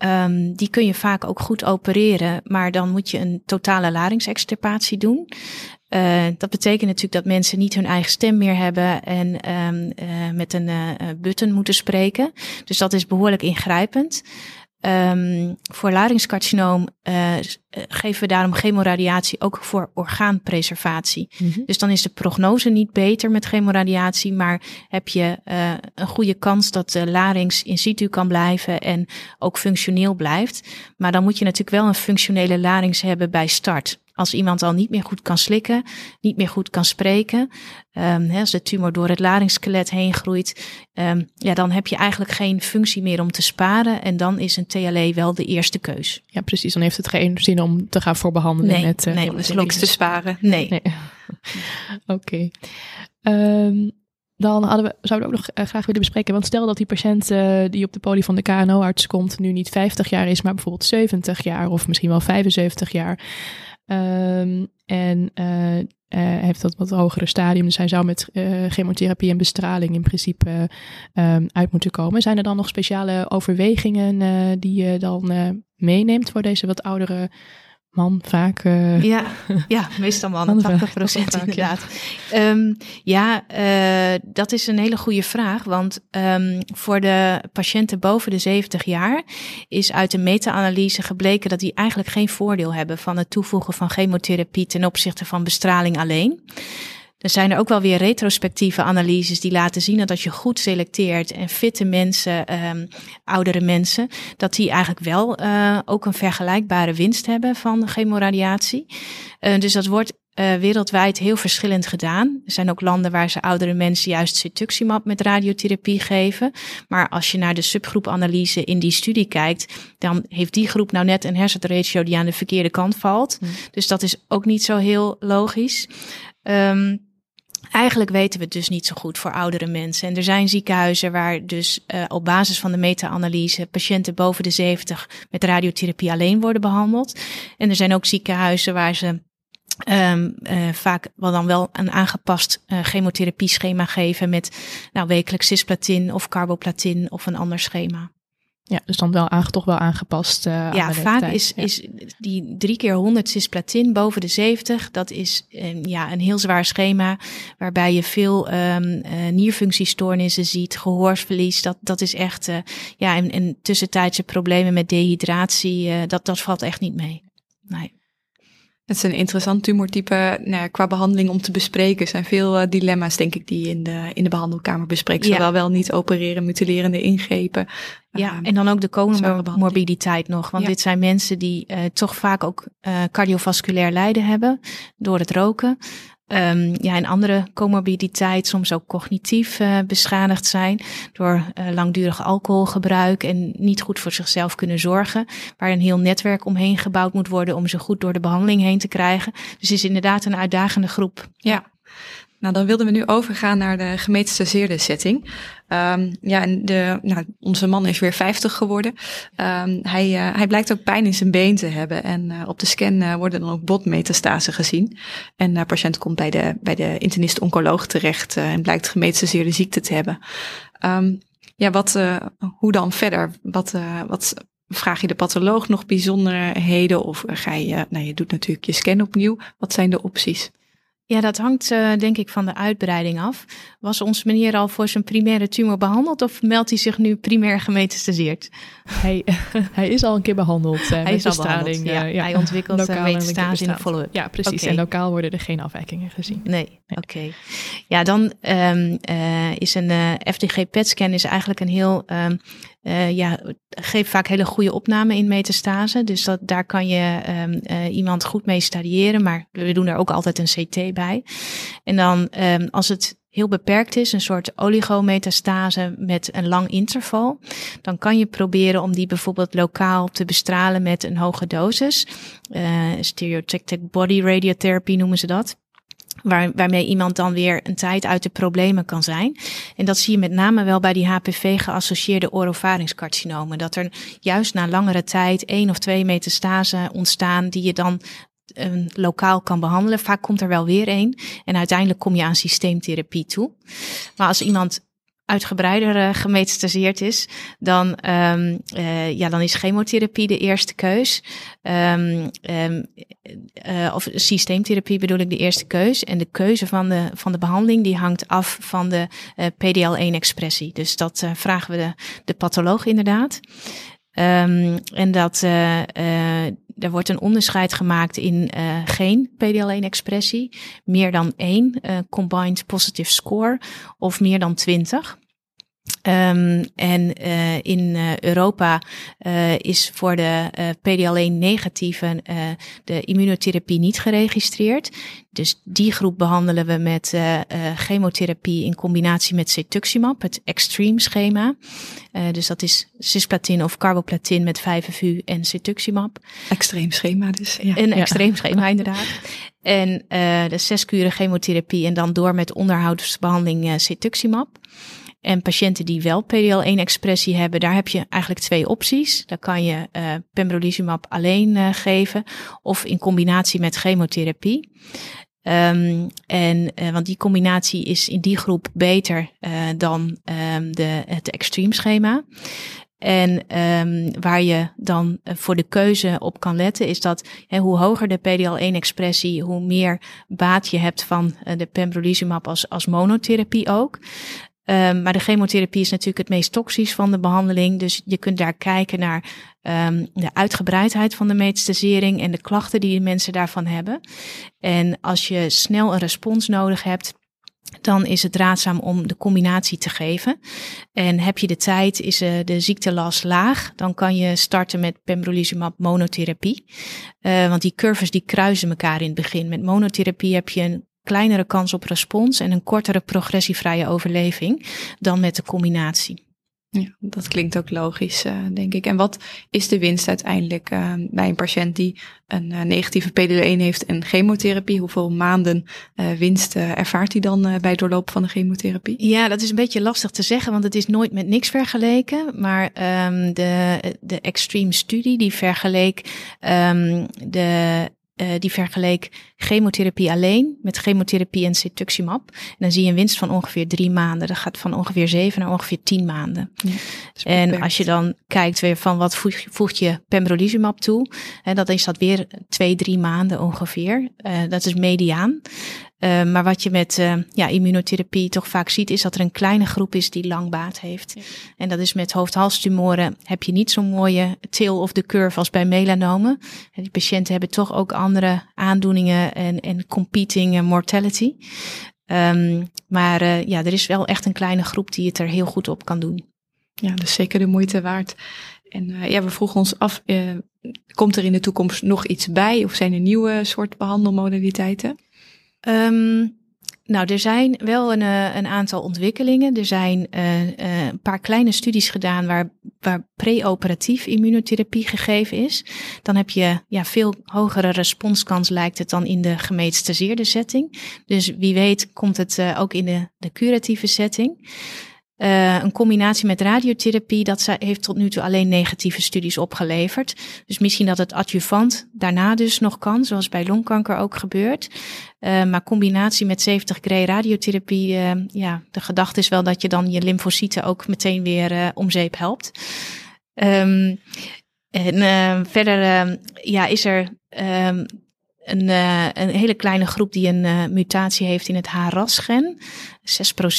Um, die kun je vaak ook goed opereren, maar dan moet je een totale larynxextirpatie doen. Uh, dat betekent natuurlijk dat mensen niet hun eigen stem meer hebben en um, met een uh, button moeten spreken. Dus dat is behoorlijk ingrijpend. Um, voor larynxcarcinoom uh, geven we daarom chemoradiatie ook voor orgaanpreservatie. Mm -hmm. Dus dan is de prognose niet beter met chemoradiatie, maar heb je uh, een goede kans dat de larynx in situ kan blijven en ook functioneel blijft. Maar dan moet je natuurlijk wel een functionele larynx hebben bij start. Als iemand al niet meer goed kan slikken, niet meer goed kan spreken, um, als de tumor door het larynxskelet heen groeit, um, ja, dan heb je eigenlijk geen functie meer om te sparen. En dan is een TLE wel de eerste keus. Ja, precies. Dan heeft het geen zin om te gaan voor behandeling nee, met uh, nee, om dus niks te sparen. Nee. nee. Oké. Okay. Um, dan hadden we, zouden we ook nog graag willen bespreken. Want stel dat die patiënt die op de poli van de KNO-arts komt, nu niet 50 jaar is, maar bijvoorbeeld 70 jaar of misschien wel 75 jaar. Um, en uh, heeft dat wat hogere stadium. Dus hij zou met uh, chemotherapie en bestraling in principe um, uit moeten komen. Zijn er dan nog speciale overwegingen die je dan meeneemt voor deze wat oudere man vaak. Uh, ja, ja, meestal man, 80 procent inderdaad. Ja, um, ja uh, dat is een hele goede vraag. Want um, voor de patiënten boven de 70 jaar is uit de meta-analyse gebleken dat die eigenlijk geen voordeel hebben van het toevoegen van chemotherapie ten opzichte van bestraling alleen. Er zijn er ook wel weer retrospectieve analyses die laten zien dat als je goed selecteert en fitte mensen, um, oudere mensen, dat die eigenlijk wel uh, ook een vergelijkbare winst hebben van chemoradiatie. Uh, dus dat wordt uh, wereldwijd heel verschillend gedaan. Er zijn ook landen waar ze oudere mensen juist cetuximab met radiotherapie geven. Maar als je naar de subgroepanalyse in die studie kijkt, dan heeft die groep nou net een hersenratio die aan de verkeerde kant valt. Mm. Dus dat is ook niet zo heel logisch. Um, Eigenlijk weten we het dus niet zo goed voor oudere mensen. En er zijn ziekenhuizen waar dus uh, op basis van de meta-analyse patiënten boven de 70 met radiotherapie alleen worden behandeld. En er zijn ook ziekenhuizen waar ze um, uh, vaak wel dan wel een aangepast uh, chemotherapie schema geven met nou, wekelijks cisplatin of carboplatin of een ander schema. Ja, dus dan wel toch wel aangepast. Uh, ja, vaak is, is die drie keer 100 cisplatin boven de 70. Dat is um, ja, een heel zwaar schema. Waarbij je veel um, uh, nierfunctiestoornissen ziet, gehoorsverlies. Dat, dat is echt. Uh, ja, en, en tussentijdse problemen met dehydratie. dat, dat valt echt niet mee. Nee. Het is een interessant tumortype nou, qua behandeling om te bespreken. Er zijn veel uh, dilemma's, denk ik, die je in de, in de behandelkamer bespreekt. Zowel ja. wel niet opereren, mutilerende ingrepen. Ja, uh, en dan ook de comorbiditeit nog. Want ja. dit zijn mensen die uh, toch vaak ook cardiovasculair lijden hebben door het roken. Um, ja, en andere comorbiditeit, soms ook cognitief uh, beschadigd zijn door uh, langdurig alcoholgebruik en niet goed voor zichzelf kunnen zorgen, waar een heel netwerk omheen gebouwd moet worden om ze goed door de behandeling heen te krijgen. Dus het is inderdaad een uitdagende groep. Ja. Nou, dan wilden we nu overgaan naar de gemetastaseerde setting. Um, ja, en de, nou, onze man is weer 50 geworden. Um, hij, uh, hij blijkt ook pijn in zijn been te hebben. En uh, op de scan uh, worden dan ook botmetastasen gezien. En de patiënt komt bij de, bij de internist-oncoloog terecht en blijkt gemetastaseerde ziekte te hebben. Um, ja, wat, hoe dan verder? Wat, wat vraag je de patholoog nog bijzonderheden? Of ga je, nou, je doet natuurlijk je scan opnieuw. Wat zijn de opties? Ja, dat hangt uh, denk ik van de uitbreiding af. Was onze meneer al voor zijn primaire tumor behandeld of meldt hij zich nu primair gemetastaseerd? Hij, hij is al een keer behandeld. Uh, hij is al behandeld, ja. ja. Hij ontwikkelt uh, metastase in de follow-up. Ja, precies. Okay. En lokaal worden er geen afwijkingen gezien. Nee, nee. oké. Okay. Ja, dan um, is een FDG PET-scan is eigenlijk een heel... Um, uh, ja, geeft vaak hele goede opname in metastase. Dus dat, daar kan je um, iemand goed mee stadiëren. Maar we doen er ook altijd een CT bij. En dan, um, als het heel beperkt is, een soort oligometastase met een lang interval, dan kan je proberen om die bijvoorbeeld lokaal te bestralen met een hoge dosis. Uh, stereotactic body radiotherapy noemen ze dat. Waar, waarmee iemand dan weer een tijd uit de problemen kan zijn. En dat zie je met name wel bij die HPV-geassocieerde orovaringscarcinomen. Dat er juist na langere tijd één of twee metastasen ontstaan die je dan um, lokaal kan behandelen. Vaak komt er wel weer één. En uiteindelijk kom je aan systeemtherapie toe. Maar als iemand uitgebreider uh, gemetastaseerd is, dan, um, uh, ja, dan is chemotherapie de eerste keus. Um, of systeemtherapie bedoel ik de eerste keus. En de keuze van de, van de behandeling die hangt af van de PDL1-expressie. Dus dat vragen we de, de patholoog inderdaad. En dat uh, er wordt een onderscheid gemaakt in uh, geen PDL1-expressie, meer dan één combined positive score of meer dan 20. Um, en uh, in uh, Europa uh, is voor de PDL1 negatieve de immunotherapie niet geregistreerd. Dus die groep behandelen we met chemotherapie in combinatie met cetuximab, het extreme schema. dus dat is cisplatin of carboplatin met 5FU en cetuximab. Extreem schema dus. Ja. Een extreem schema inderdaad. En de zes kuren chemotherapie en dan door met onderhoudsbehandeling cetuximab. En patiënten die wel PDL1-expressie hebben, daar heb je eigenlijk twee opties. Dan kan je uh, pembrolizumab alleen uh, geven of in combinatie met chemotherapie. Um, en uh, want die combinatie is in die groep beter dan um, de, het extreme schema. En um, waar je dan voor de keuze op kan letten, is dat hè, hoe hoger de PDL1-expressie, hoe meer baat je hebt van de pembrolizumab als, als monotherapie ook. Um, maar de chemotherapie is natuurlijk het meest toxisch van de behandeling. Dus je kunt daar kijken naar um, de uitgebreidheid van de metastasering en de klachten die de mensen daarvan hebben. En als je snel een respons nodig hebt, dan is het raadzaam om de combinatie te geven. En heb je de tijd, is uh, de ziektelast laag, dan kan je starten met pembrolizumab monotherapie. Uh, want die curves die kruisen elkaar in het begin. Met monotherapie heb je een kleinere kans op respons en een kortere progressievrije overleving dan met de combinatie. Ja, dat klinkt ook logisch, uh, denk ik. En wat is de winst uiteindelijk uh, bij een patiënt die een uh, negatieve PDL1 heeft en chemotherapie? Hoeveel maanden winst ervaart hij dan bij doorloop van de chemotherapie? Ja, dat is een beetje lastig te zeggen, want het is nooit met niks vergeleken. Maar um, de, de Extreme Studie die vergeleek um, de uh, die vergeleek chemotherapie alleen met chemotherapie en cetuximab. En dan zie je een winst van ongeveer drie maanden. Dat gaat van ongeveer zeven naar ongeveer tien maanden. Ja, en als je dan kijkt weer van wat voeg, voegt je pembrolizumab toe, hè, dat is dat weer twee, drie maanden ongeveer. Uh, dat is mediaan. Uh, maar wat je met uh, ja, immunotherapie toch vaak ziet, is dat er een kleine groep is die lang baat heeft. Ja. En dat is met hoofd-halstumoren heb je niet zo'n mooie tail of the curve als bij melanomen. En die patiënten hebben toch ook andere aandoeningen en, en competing mortality. Um, maar uh, ja, er is wel echt een kleine groep die het er heel goed op kan doen. Ja, dus zeker de moeite waard. En ja, we vroegen ons af, komt er in de toekomst nog iets bij? Of zijn er nieuwe soort behandelmodaliteiten? Um, nou, er zijn wel een, uh, een aantal ontwikkelingen. Er zijn uh, uh, een paar kleine studies gedaan waar, waar pre-operatief immunotherapie gegeven is. Dan heb je ja, veel hogere responskans, lijkt het, dan in de gemetastaseerde setting. Dus wie weet komt het ook in de, de curatieve setting. Uh, een combinatie met radiotherapie, dat heeft tot nu toe alleen negatieve studies opgeleverd. Dus misschien dat het adjuvant daarna dus nog kan, zoals bij longkanker ook gebeurt. Uh, maar combinatie met 70 gray radiotherapie, uh, ja, de gedachte is wel dat je dan je lymfocyten ook meteen weer om zeep helpt. Um, en verder ja, is er um, een, uh, een hele kleine groep die een uh, mutatie heeft in het HRAS-gen.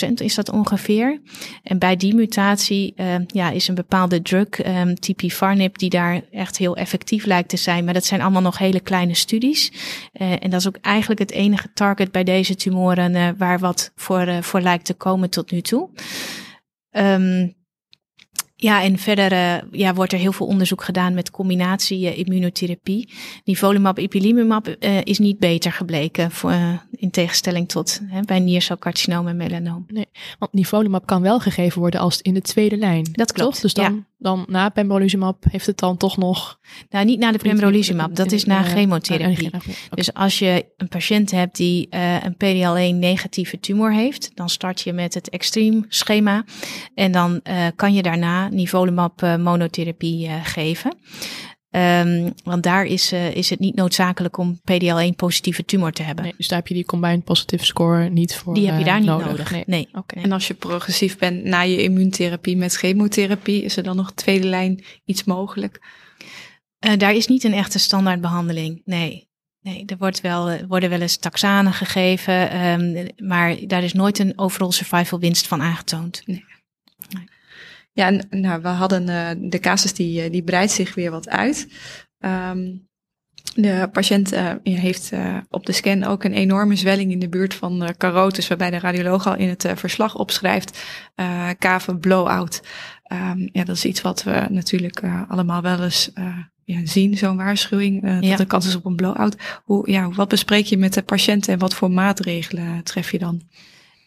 6% is dat ongeveer. En bij die mutatie uh, ja, is een bepaalde drug, um, tipifarnib, die daar echt heel effectief lijkt te zijn. Maar dat zijn allemaal nog hele kleine studies. en dat is ook eigenlijk het enige target bij deze tumoren waar wat voor, voor lijkt te komen tot nu toe. Um, ja, en verder uh, ja, wordt er heel veel onderzoek gedaan met combinatie uh, immunotherapie. Nivolumab, ipilimumab uh, is niet beter gebleken voor, in tegenstelling tot bij niercelcarcinoom en melanoom. Nee, want nivolumab kan wel gegeven worden als in de tweede lijn. Dat klopt. Toch? Dus dan, dan na pembrolizumab heeft het dan toch nog... Nou, niet na de pembrolizumab, dat is na chemotherapie. Dus als je een patiënt hebt die een PDL1 negatieve tumor heeft, dan start je met het extreem schema en dan kan je daarna nivolumab uh, monotherapie uh, geven. Um, want daar is, uh, is het niet noodzakelijk om PDL1 positieve tumor te hebben. Nee, dus daar heb je die combined positive score niet voor Die heb je daar niet nodig. nodig. Nee. nee. Okay. En als je progressief bent na je immuuntherapie met chemotherapie, is er dan nog tweede lijn iets mogelijk? Uh, daar is niet een echte standaardbehandeling. Nee. Nee, er wordt wel, worden wel eens taxanen gegeven, um, maar daar is nooit een overall survival winst van aangetoond. Nee. Ja, nou, we hadden uh, de casus die, eh, die breidt zich weer wat uit. Um, De patiënt uh, heeft uh, op de scan ook een enorme zwelling in de buurt van de carotis, waarbij de radioloog al in het verslag opschrijft kaven blowout. Um, ja, dat is iets wat we natuurlijk allemaal wel eens ja, zien, zo'n waarschuwing, dat ja. er kans is op een blowout. Hoe, ja, wat bespreek je met de patiënt en wat voor maatregelen tref je dan?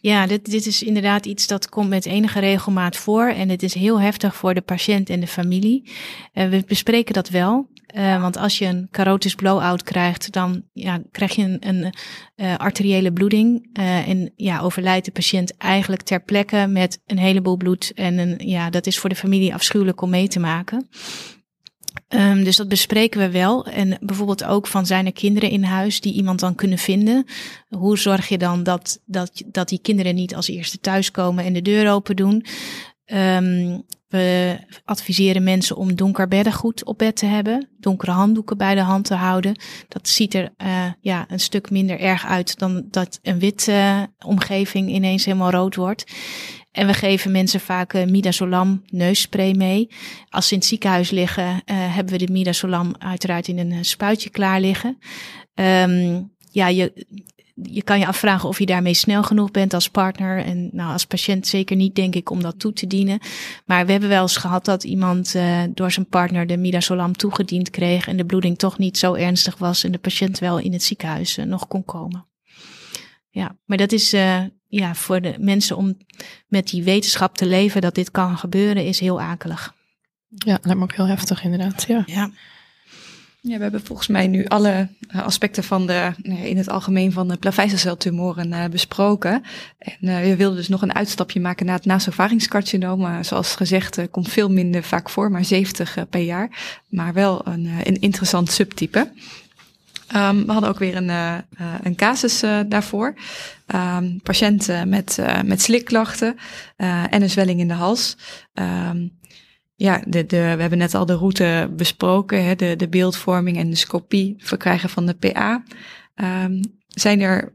Ja, dit, dit is inderdaad iets dat komt met enige regelmaat voor. En het is heel heftig voor de patiënt en de familie. Uh, we bespreken dat wel. Uh, want als je een carotis blowout krijgt, dan ja, krijg je een, een uh, arteriële bloeding. en ja, overlijdt de patiënt eigenlijk ter plekke met een heleboel bloed. En een, ja, dat is voor de familie afschuwelijk om mee te maken. Um, dus dat bespreken we wel. En bijvoorbeeld ook van zijn er kinderen in huis die iemand dan kunnen vinden. Hoe zorg je dan dat, dat, dat die kinderen niet als eerste thuiskomen en de deur open doen? Um, we adviseren mensen om donker beddengoed op bed te hebben, donkere handdoeken bij de hand te houden. Dat ziet er uh, ja, een stuk minder erg uit dan dat een witte uh, omgeving ineens helemaal rood wordt. En we geven mensen vaak uh, midazolam neusspray mee. Als ze in het ziekenhuis liggen, uh, hebben we de midazolam uiteraard in een uh, spuitje klaar liggen. Um, ja, je, je kan je afvragen of je daarmee snel genoeg bent als partner. En nou, als patiënt zeker niet, denk ik, om dat toe te dienen. Maar we hebben wel eens gehad dat iemand door zijn partner de midazolam toegediend kreeg. En de bloeding toch niet zo ernstig was. En de patiënt wel in het ziekenhuis nog kon komen. Ja, maar dat is uh, ja, voor de mensen om met die wetenschap te leven dat dit kan gebeuren, is heel akelig. Ja, dat lijkt me ook heel heftig inderdaad. Ja. ja. Ja, we hebben volgens mij nu alle eh, aspecten van de, in het algemeen van de plaveisselceltumoren uh, besproken. En uh, we wilden dus nog een uitstapje maken naar het nasovaringscarcinoom. zoals gezegd, komt veel minder vaak voor, maar 70 per jaar. Maar wel een, een interessant subtype. Um, we hadden ook weer een, uh, een casus uh, daarvoor. Um, patiënt met, met slikklachten en een zwelling in de hals. Um, ja, de, de, we hebben net al de route besproken, hè, de, de beeldvorming en de scopie verkrijgen van de PA. Zijn er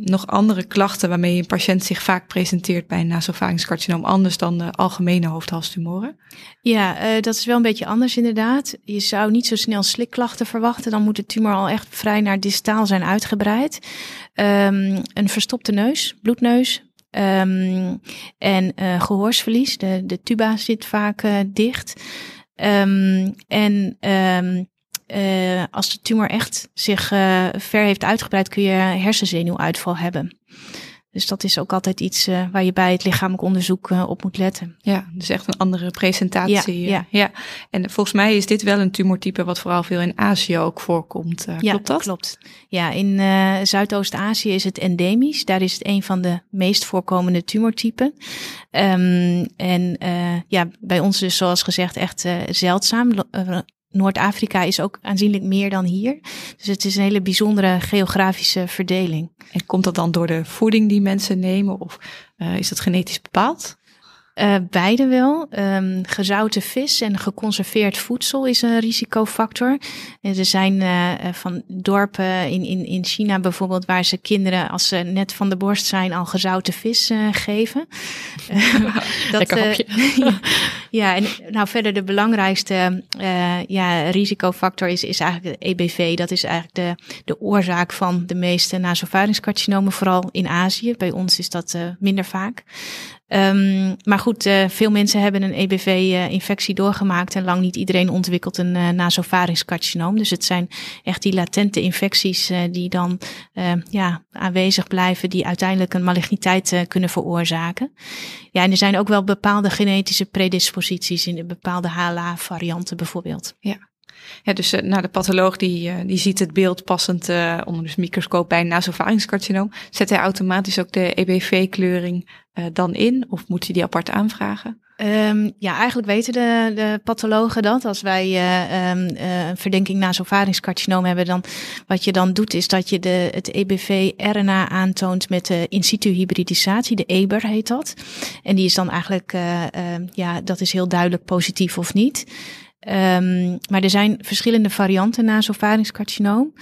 nog andere klachten waarmee een patiënt zich vaak presenteert bij een nasopharynxcarcinoom anders dan de algemene hoofdhalstumoren? Ja, uh, dat is wel een beetje anders inderdaad. Je zou niet zo snel slikklachten verwachten. Dan moet de tumor al echt vrij naar distaal zijn uitgebreid. Um, een verstopte neus, bloedneus. Um, en uh, gehoorsverlies. De, de tuba zit vaak uh, dicht. En uh, als de tumor echt zich ver heeft uitgebreid, kun je hersenzenuwuitval hebben. Dus dat is ook altijd iets uh, waar je bij het lichamelijk onderzoek uh, op moet letten. Ja, dus echt een andere presentatie. Ja, ja. ja. En volgens mij is dit wel een tumortype wat vooral veel in Azië ook voorkomt. Uh, ja, klopt dat? klopt. Ja, in Zuidoost-Azië is het endemisch. Daar is het een van de meest voorkomende tumortypen. Um, en ja, bij ons dus zoals gezegd echt zeldzaam. Noord-Afrika is ook aanzienlijk meer dan hier. Dus het is een hele bijzondere geografische verdeling. En komt dat dan door de voeding die mensen nemen of uh, is dat genetisch bepaald? Uh, beide wel. Um, gezouten vis en geconserveerd voedsel is een risicofactor. Er zijn uh, van dorpen in, in, in China bijvoorbeeld, waar ze kinderen, als ze net van de borst zijn, al gezouten vis uh, geven. dat, ja, ja, en nou verder de belangrijkste ja, risicofactor is, is eigenlijk de EBV. Dat is eigenlijk de, de oorzaak van de meeste nasopharynxcarcinomen, vooral in Azië. Bij ons is dat minder vaak. Um, maar goed, uh, veel mensen hebben een EBV-infectie doorgemaakt en lang niet iedereen ontwikkelt een uh, nasopharynxcarcinoom. Dus het zijn echt die latente infecties uh, die dan ja, aanwezig blijven, die uiteindelijk een maligniteit kunnen veroorzaken. Ja, en er zijn ook wel bepaalde genetische predisposities in de bepaalde HLA-varianten bijvoorbeeld. Ja. Ja, dus uh, nou, de patholoog die, uh, die ziet het beeld passend uh, onder de microscoop bij een nasopharynxcarcinoom. Zet hij automatisch ook de EBV-kleuring dan in of moet hij die apart aanvragen? Um, ja, eigenlijk weten de, de pathologen dat. Als wij um, een verdenking nasopharynxcarcinoom hebben, dan wat je dan doet is dat je de, het EBV-RNA aantoont met de in situ hybridisatie. De EBER heet dat. En die is dan eigenlijk, ja, dat is heel duidelijk positief of niet. Um, maar er zijn verschillende varianten nasopharynxcarcinoom.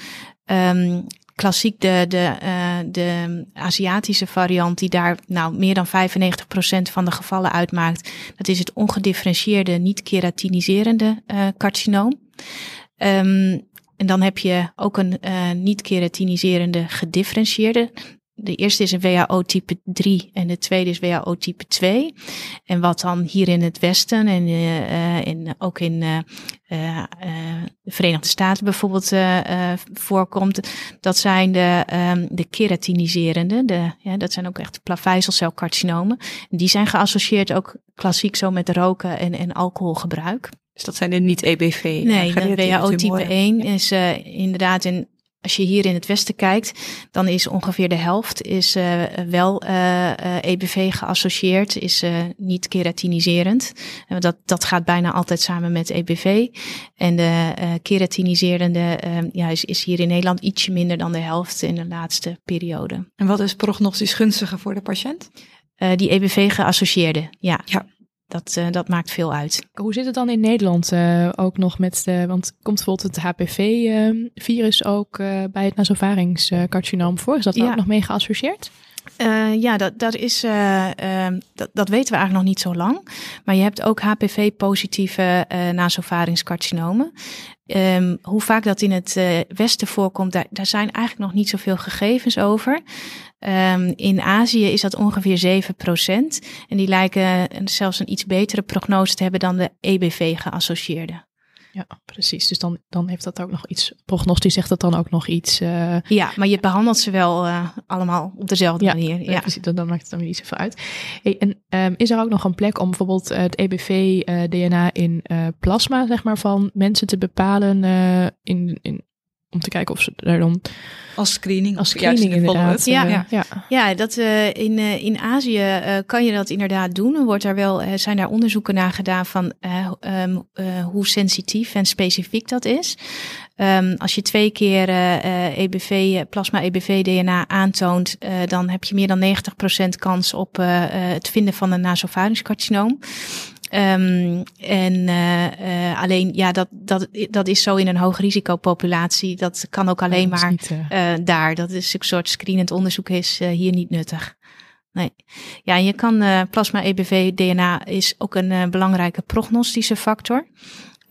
Um, klassiek de, de, uh, de Aziatische variant die daar nou meer dan 95% van de gevallen uitmaakt. Dat is het ongedifferentieerde, niet keratiniserende uh, carcinoom. Um, en dan heb je ook een uh, niet-keratiniserende gedifferentieerde. De eerste is een WHO type 3 en de tweede is WHO type 2. En wat dan hier in het Westen en uh, in, ook in uh, de Verenigde Staten bijvoorbeeld voorkomt, dat zijn de, um, de keratiniserende. De, ja, dat zijn ook echt plaveiselcelcarcinomen. Die zijn geassocieerd ook klassiek zo met roken en, en alcoholgebruik. Dus dat zijn de niet-EBV. Nee, de WHO type 1 is uh, inderdaad in als je hier in het westen kijkt, dan is ongeveer de helft is uh, wel uh, uh, EBV geassocieerd, is niet keratiniserend. dat, dat gaat bijna altijd samen met EBV. En de keratiniserende ja, is, is hier in Nederland ietsje minder dan de helft in de laatste periode. En wat is prognostisch gunstiger voor de patiënt? die EBV geassocieerde, ja. ja. Dat, uh, dat maakt veel uit. Hoe zit het dan in Nederland uh, ook nog met de, want komt bijvoorbeeld het HPV-virus uh, ook eh, bij het nasovaringscarcinoom voor? Is dat ja. ook nog mee geassocieerd? Ja, dat, dat, is, ehm, dat, dat weten we eigenlijk nog niet zo lang. Maar je hebt ook HPV-positieve nasovaringscarcinomen. Um, hoe vaak dat in het Westen voorkomt, daar, zijn eigenlijk nog niet zoveel gegevens over. Um, in Azië is dat ongeveer 7%. En die lijken zelfs een iets betere prognose te hebben dan de EBV-geassocieerde. Ja, precies. Dus dan, dan heeft dat ook nog iets. Prognostisch zegt dat dan ook nog iets. Uh... Ja, maar je behandelt ze wel uh, allemaal op dezelfde ja, manier. Ja, precies. Dan, dan, maakt het dan weer niet zoveel uit. Hey, en um, is er ook nog een plek om bijvoorbeeld uh, het EBV-DNA in plasma, zeg maar, van mensen te bepalen in, in om te kijken of ze daar dan als screening, als screening inderdaad. Ja, ja. ja. ja dat uh, in, uh, in Azië uh, kan je dat inderdaad doen. Er wordt daar wel, zijn daar onderzoeken naar gedaan van um, hoe sensitief en specifiek dat is. Um, als je twee keer EBV, plasma EBV DNA aantoont, dan heb je meer dan 90% kans op het vinden van een nasopharynxcarcinoom. Um, en uh, alleen, ja, dat, dat, dat is zo in een hoogrisicopopulatie. Dat kan ook alleen maar niet, uh, daar. Dat is een soort screenend onderzoek is hier niet nuttig. Nee. Ja, je kan plasma EBV DNA is ook een belangrijke prognostische factor.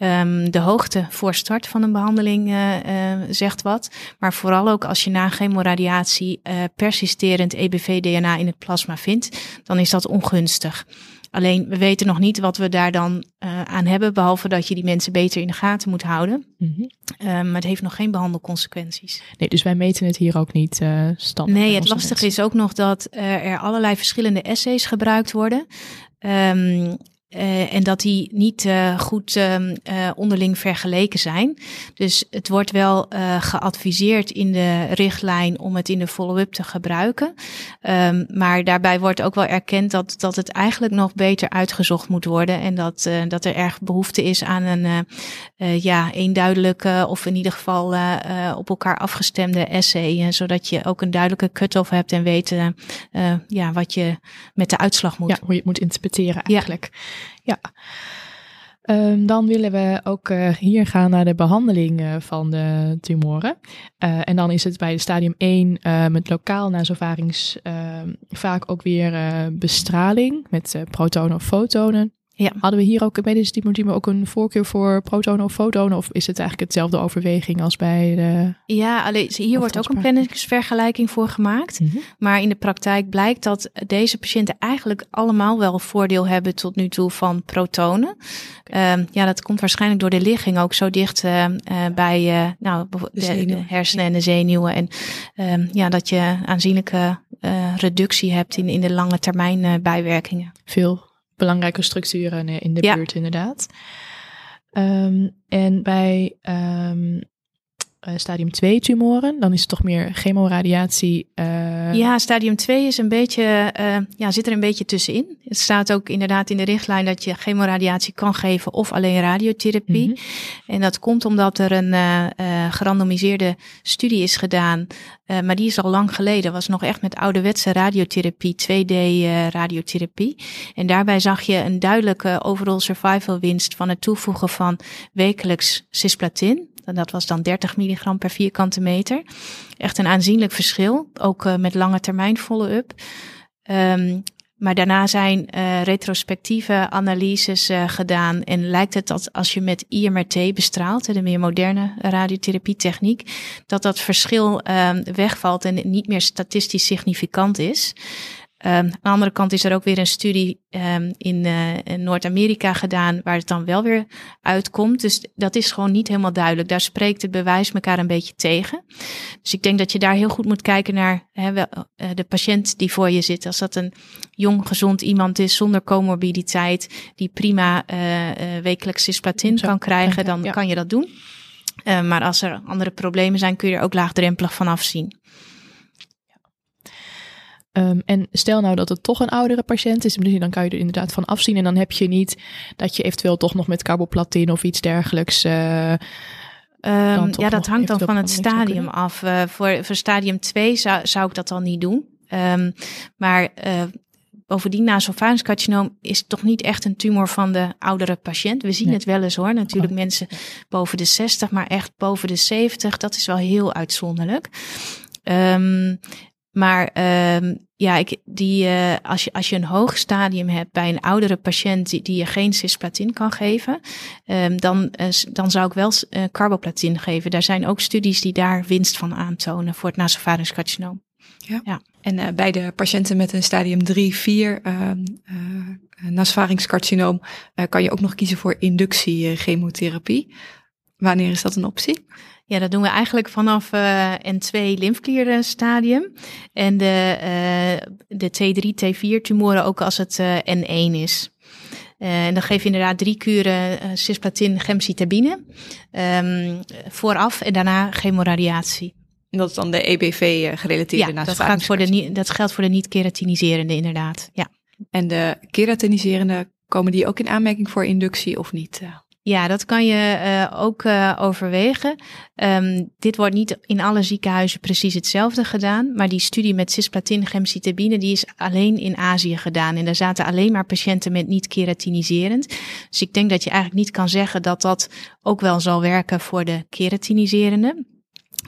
Um, de hoogte voor start van een behandeling uh, uh, zegt wat. Maar vooral ook als je na chemoradiatie uh, persisterend EBV-DNA in het plasma vindt, dan is dat ongunstig. Alleen we weten nog niet wat we daar dan uh, aan hebben, behalve dat je die mensen beter in de gaten moet houden. Mm -hmm. uh, maar het heeft nog geen behandelconsequenties. Nee, dus wij meten het hier ook niet uh, standaard. Nee, het lastige is ook nog dat er allerlei verschillende essays gebruikt worden. Um, uh, en dat die niet uh, goed uh, onderling vergeleken zijn. Dus het wordt wel geadviseerd in de richtlijn om het in de follow-up te gebruiken. Um, maar daarbij wordt ook wel erkend dat, dat het eigenlijk nog beter uitgezocht moet worden. En dat, dat er erg behoefte is aan een ja, eenduidelijke of in ieder geval op elkaar afgestemde essay. zodat je ook een duidelijke cut-off hebt en weet ja, wat je met de uitslag moet. Ja, hoe je het moet interpreteren eigenlijk. Ja. Ja. Um, dan willen we ook uh, hier gaan naar de behandeling uh, van de tumoren. Uh, en dan is het bij stadium 1 met lokaal nasovarings ehm, vaak ook weer bestraling met protonen of fotonen. Ja. Hadden we hier ook bij deze type ook een voorkeur voor protonen of fotonen? Of is het eigenlijk hetzelfde overweging als bij de... Ja, alleen hier wordt ook een planningsvergelijking voor gemaakt. Mm -hmm. Maar in de praktijk blijkt dat deze patiënten eigenlijk allemaal wel voordeel hebben tot nu toe van protonen. Okay. Um, ja, dat komt waarschijnlijk door de ligging ook zo dicht uh, uh, bij uh, nou, de, de, de, hersenen en de zenuwen. En um, ja, dat je aanzienlijke reductie hebt in, in de lange termijn bijwerkingen. Veel belangrijke structuren in de ja. buurt, inderdaad. Um, en bij um, stadium 2 tumoren, dan is het toch meer chemoradiatie. Uh... Ja, stadium 2 is een beetje, uh, ja, zit er een beetje tussenin. Het staat ook inderdaad in de richtlijn dat je chemoradiatie kan geven of alleen radiotherapie. Mm -hmm. En dat komt omdat er een gerandomiseerde studie is gedaan, maar die is al lang geleden. Was nog echt met ouderwetse radiotherapie, 2D radiotherapie. En daarbij zag je een duidelijke overall survival winst van het toevoegen van wekelijks cisplatin. En dat was dan 30 milligram per vierkante meter. Echt een aanzienlijk verschil, ook uh, met lange termijn follow-up. Um, maar daarna zijn uh, retrospectieve analyses uh, gedaan. En lijkt het dat als je met IMRT bestraalt, de meer moderne radiotherapietechniek, dat dat verschil uh, wegvalt en niet meer statistisch significant is. Um, aan de andere kant is er ook weer een studie um, in, uh, in Noord-Amerika gedaan waar het dan wel weer uitkomt. Dus dat is gewoon niet helemaal duidelijk. Daar spreekt het bewijs elkaar een beetje tegen. Dus ik denk dat je daar heel goed moet kijken naar wel, uh, de patiënt die voor je zit. Als dat een jong, gezond iemand is zonder comorbiditeit, die prima uh, wekelijks cisplatin kan krijgen, dan ja. kan je dat doen. maar als er andere problemen zijn, kun je er ook laagdrempelig van afzien. Um, en stel nou dat het toch een oudere patiënt is, dan kan je er inderdaad van afzien. En dan heb je niet dat je eventueel toch nog met carboplatin of iets dergelijks. Uh, um, ja, dat hangt dan van het stadium af. Uh, voor, voor stadium 2 zou, zou ik dat dan niet doen. Um, maar uh, bovendien, nasopharynxcarcinoom is toch niet echt een tumor van de oudere patiënt. We zien nee. het wel eens hoor. Natuurlijk oh. mensen boven de 60, maar echt boven de 70. Dat is wel heel uitzonderlijk. Um, maar um, ja, ik, die, uh, als, je, als je een hoog stadium hebt bij een oudere patiënt die, die je geen cisplatin kan geven, um, dan, uh, dan zou ik wel uh, carboplatin geven. Daar zijn ook studies die daar winst van aantonen voor het nasopharynxcarcinoom. Ja. ja. En bij de patiënten met een stadium 3, 4 uh, nasopharynxcarcinoom kan je ook nog kiezen voor inductie chemotherapie. Wanneer is dat een optie? Ja, dat doen we eigenlijk vanaf uh, N2 lymfklierstadium. En de, uh, de T3, T4 tumoren ook als het uh, N1 is. en dan geef je inderdaad drie kuren cisplatin gemcitabine um, vooraf en daarna chemoradiatie. En dat is dan de EBV-gerelateerde ja, dat, gaat voor de, dat geldt voor de niet-keratiniserende inderdaad, ja. En de keratiniserende, komen die ook in aanmerking voor inductie of niet? Ja, dat kan je uh, ook uh, overwegen. Um, dit wordt niet in alle ziekenhuizen precies hetzelfde gedaan. Maar die studie met cisplatin gemcitabine, die is alleen in Azië gedaan. En daar zaten alleen maar patiënten met niet keratiniserend. Dus ik denk dat je eigenlijk niet kan zeggen dat dat ook wel zal werken voor de keratiniserende.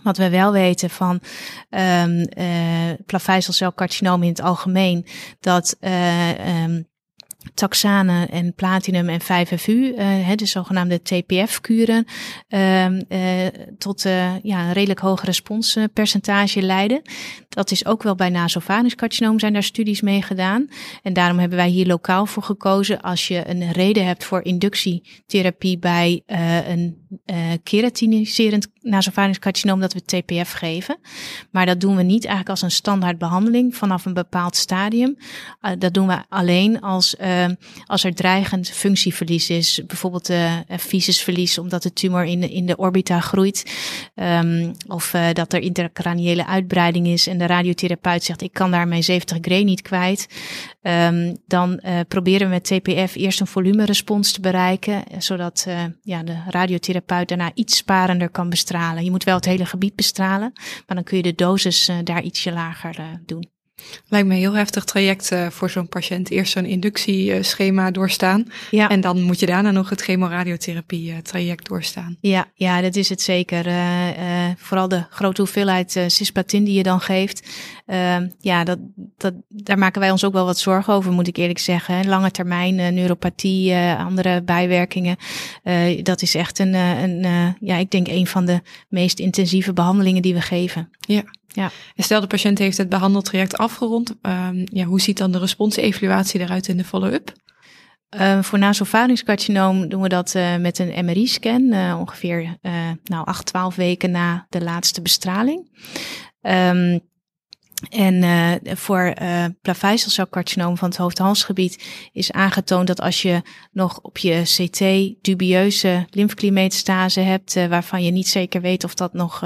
Wat we wel weten van um, uh, in het algemeen, dat uh, taxane en platinum en 5FU, uh, de zogenaamde TPF-kuren, uh, uh, tot uh, ja, een redelijk hoog responspercentage leiden. Dat is ook wel bij nasopharynxcarcinoom zijn daar studies mee gedaan. En daarom hebben wij hier lokaal voor gekozen. Als je een reden hebt voor inductietherapie bij uh, een uh, keratiniserend nasopharynxcarcinoom, dat we TPF geven. Maar dat doen we niet eigenlijk als een standaard behandeling vanaf een bepaald stadium. Uh, dat doen we alleen als als er dreigend functieverlies is, bijvoorbeeld uh, fysisverlies omdat de tumor in de, in de orbita groeit, um, of dat er intercraniële uitbreiding is en de radiotherapeut zegt ik kan daar mijn 70 gray niet kwijt, um, dan uh, proberen we met TPF eerst een volumerespons te bereiken, zodat ja, de radiotherapeut daarna iets sparender kan bestralen. Je moet wel het hele gebied bestralen, maar dan kun je de dosis daar ietsje lager doen. Lijkt me een heel heftig traject uh, voor zo'n patiënt. Eerst zo'n inductieschema doorstaan. Ja. En dan moet je daarna nog het chemoradiotherapie uh, traject doorstaan. Ja, ja, dat is het zeker. Uh, vooral de grote hoeveelheid cisplatin die je dan geeft. Ehm, ja, dat, dat, daar maken wij ons ook wel wat zorgen over, moet ik eerlijk zeggen. Lange termijn neuropathie, andere bijwerkingen. dat is echt een, een ja, ik denk een van de meest intensieve behandelingen die we geven. Ja. Ja. En stel de patiënt heeft het behandeltraject afgerond. Um, ja, hoe ziet dan de responsevaluatie eruit in de follow-up? Uh, voor nasopharynxcarcinoom doen we dat uh, met een MRI-scan, uh, ongeveer nou, 8, 12 weken na de laatste bestraling. Um, en uh, voor uh, plaveiselcelcarcinoom van het hoofd-halsgebied is aangetoond dat als je nog op je CT dubieuze lymfekliemmetastase hebt, uh, waarvan je niet zeker weet of dat nog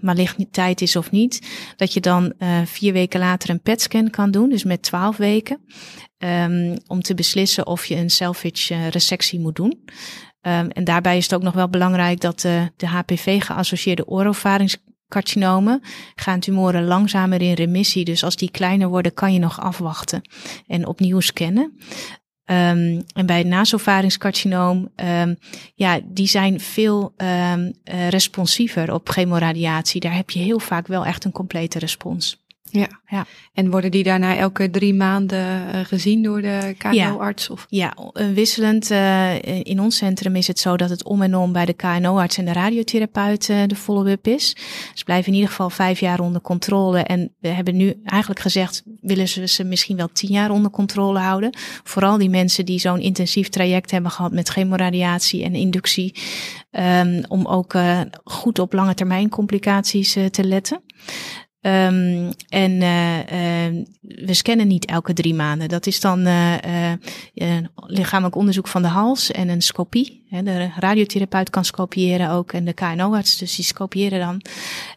maligniteit is of niet, dat je dan vier weken later een PET-scan kan doen, dus met twaalf weken, um, om te beslissen of je een salvage resectie moet doen. Um, en daarbij is het ook nog wel belangrijk dat de HPV-geassocieerde orofarinx carcinomen gaan tumoren langzamer in remissie. Dus als die kleiner worden, kan je nog afwachten en opnieuw scannen. Um, en bij het nasopharynxcarcinoom, um, ja, die zijn veel um, uh, responsiever op chemoradiatie. Daar heb je heel vaak wel echt een complete respons. Ja. Ja. En worden die daarna elke drie maanden eh, gezien door de KNO-arts? Of? Ja, eh, wisselend. eh, in ons centrum is het zo dat het om en om bij de KNO-arts en de radiotherapeut de follow-up is. Ze blijven in ieder geval vijf jaar onder controle. En we hebben nu eigenlijk gezegd, willen ze ze misschien wel tien jaar onder controle houden. Vooral die mensen die zo'n intensief traject hebben gehad met chemoradiatie en inductie. ehm, om ook goed op lange termijn complicaties te letten. Ehm, en eh, eh, we scannen niet elke drie maanden. Dat is dan eh, eh, lichamelijk onderzoek van de hals en een scopie. De radiotherapeut kan scopiëren ook en de KNO-arts, dus die scopiëren dan.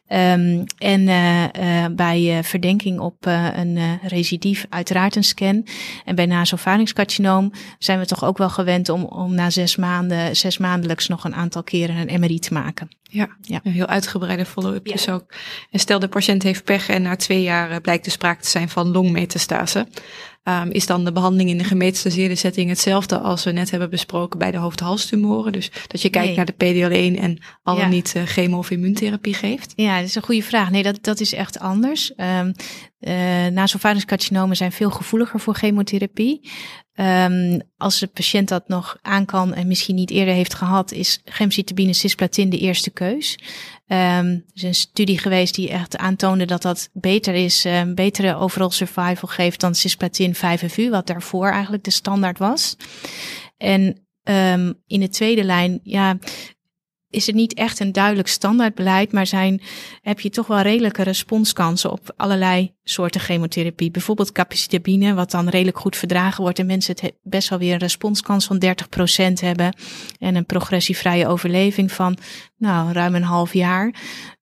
Ehm, en bij verdenking op een recidief uiteraard een scan. En bij nasopharynxcarcinoom zijn we toch ook wel gewend om, om na zes maanden, zes maandelijks nog een aantal keren een MRI te maken. Ja, Ja. een heel uitgebreide follow-up Ja. dus ook. En stel de patiënt heeft pech en na twee jaar eh, blijkt er sprake te zijn van longmetastase. Ehm, is dan de behandeling in de gemetastaseerde setting hetzelfde als we net hebben besproken bij de hoofd-halstumoren? Dus dat je kijkt Nee. naar de PDL1 en al dan Ja. niet eh, chemo- of immuuntherapie geeft? Ja, dat is een goede vraag. Nee, dat, dat is echt anders. Um, uh, nasopharynxcarcinomen zijn veel gevoeliger voor chemotherapie. Um, als de patiënt dat nog aan kan en misschien niet eerder heeft gehad, is gemcitabine cisplatin de eerste keus. Um, er is een studie geweest die echt aantoonde dat dat beter is, um, betere overall survival geeft dan cisplatin 5FU, wat daarvoor eigenlijk de standaard was. En in de tweede lijn, ja, is er niet echt een duidelijk standaardbeleid, maar zijn, heb je toch wel redelijke responskansen op allerlei soorten chemotherapie. Bijvoorbeeld capecitabine, wat dan redelijk goed verdragen wordt en mensen het best wel weer een responskans van 30% hebben en een progressievrije overleving van nou, ruim een half jaar.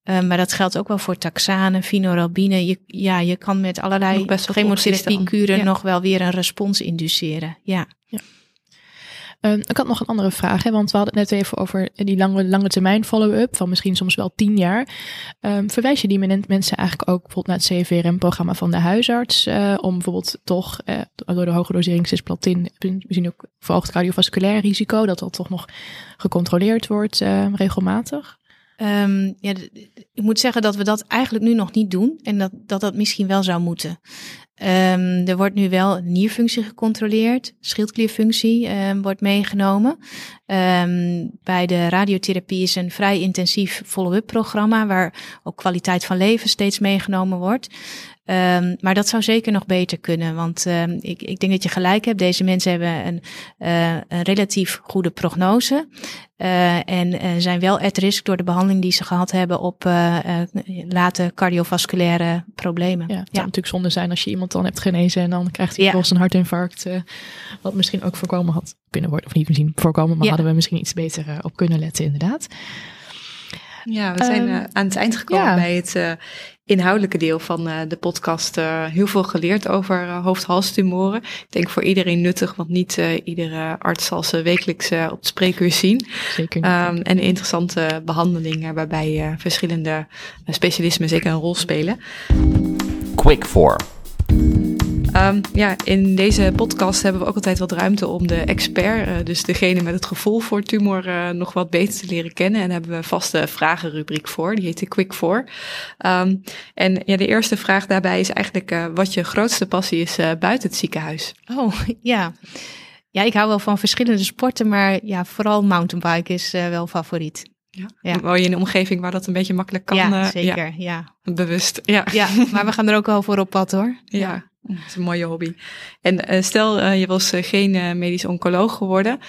Uh, maar dat geldt ook wel voor taxane, vinorabine. Je, ja, je kan met allerlei chemotherapie-kuren ja. nog wel weer een respons induceren. Ja. ja. Uh, ik had nog een andere vraag, hè, want we hadden het net even over die lange, lange termijn follow-up van misschien soms wel tien jaar. Um, verwijs je die mensen eigenlijk ook bijvoorbeeld naar het CVRM-programma van de huisarts, uh, om bijvoorbeeld toch uh, door de hoge dosering cisplatin, misschien ook verhoogd cardiovasculair risico, dat dat toch nog gecontroleerd wordt uh, regelmatig? Ja, ik moet zeggen dat we dat eigenlijk nu nog niet doen en dat dat, dat misschien wel zou moeten. Um, er wordt nu wel nierfunctie gecontroleerd, schildklierfunctie um, wordt meegenomen. Um, bij de radiotherapie is een vrij intensief follow-up programma waar ook kwaliteit van leven steeds meegenomen wordt. Um, maar dat zou zeker nog beter kunnen, want um, ik, ik denk dat je gelijk hebt. Deze mensen hebben een, uh, een relatief goede prognose uh, en uh, zijn wel at risk door de behandeling die ze gehad hebben op late cardiovasculaire problemen. Ja, het zou natuurlijk zonde zijn als je iemand dan hebt genezen en dan krijgt hij volgens ja. een hartinfarct, wat misschien ook voorkomen had kunnen worden, of niet misschien voorkomen, maar ja. hadden we misschien iets beter op kunnen letten, inderdaad. Ja, we zijn um, aan het eind gekomen ja. bij het uh, inhoudelijke deel van uh, de podcast. Uh, heel veel geleerd over hoofd-halstumoren. Ik denk voor iedereen nuttig, want niet iedere arts zal ze wekelijks op het spreekuur zien. Zeker niet. Um, en interessante behandelingen waarbij verschillende specialismen zeker een rol spelen. Quick for. Um, ja, in deze podcast hebben we ook altijd wat ruimte om de expert, uh, dus degene met het gevoel voor tumor, uh, nog wat beter te leren kennen. En daar hebben we een vaste vragenrubriek voor, die heet de Quick For. Um, en ja, de eerste vraag daarbij is eigenlijk uh, wat je grootste passie is buiten het ziekenhuis. Oh, ja. Ja, ik hou wel van verschillende sporten, maar ja, vooral mountainbiken is wel favoriet. Ja. ja. Woon je in een omgeving waar dat een beetje makkelijk kan? Ja, zeker. Ja. ja. Bewust. Ja. ja, maar we gaan er ook wel voor op pad hoor. Ja. Dat is een mooie hobby. En uh, stel, uh, je was uh, geen medisch oncoloog geworden,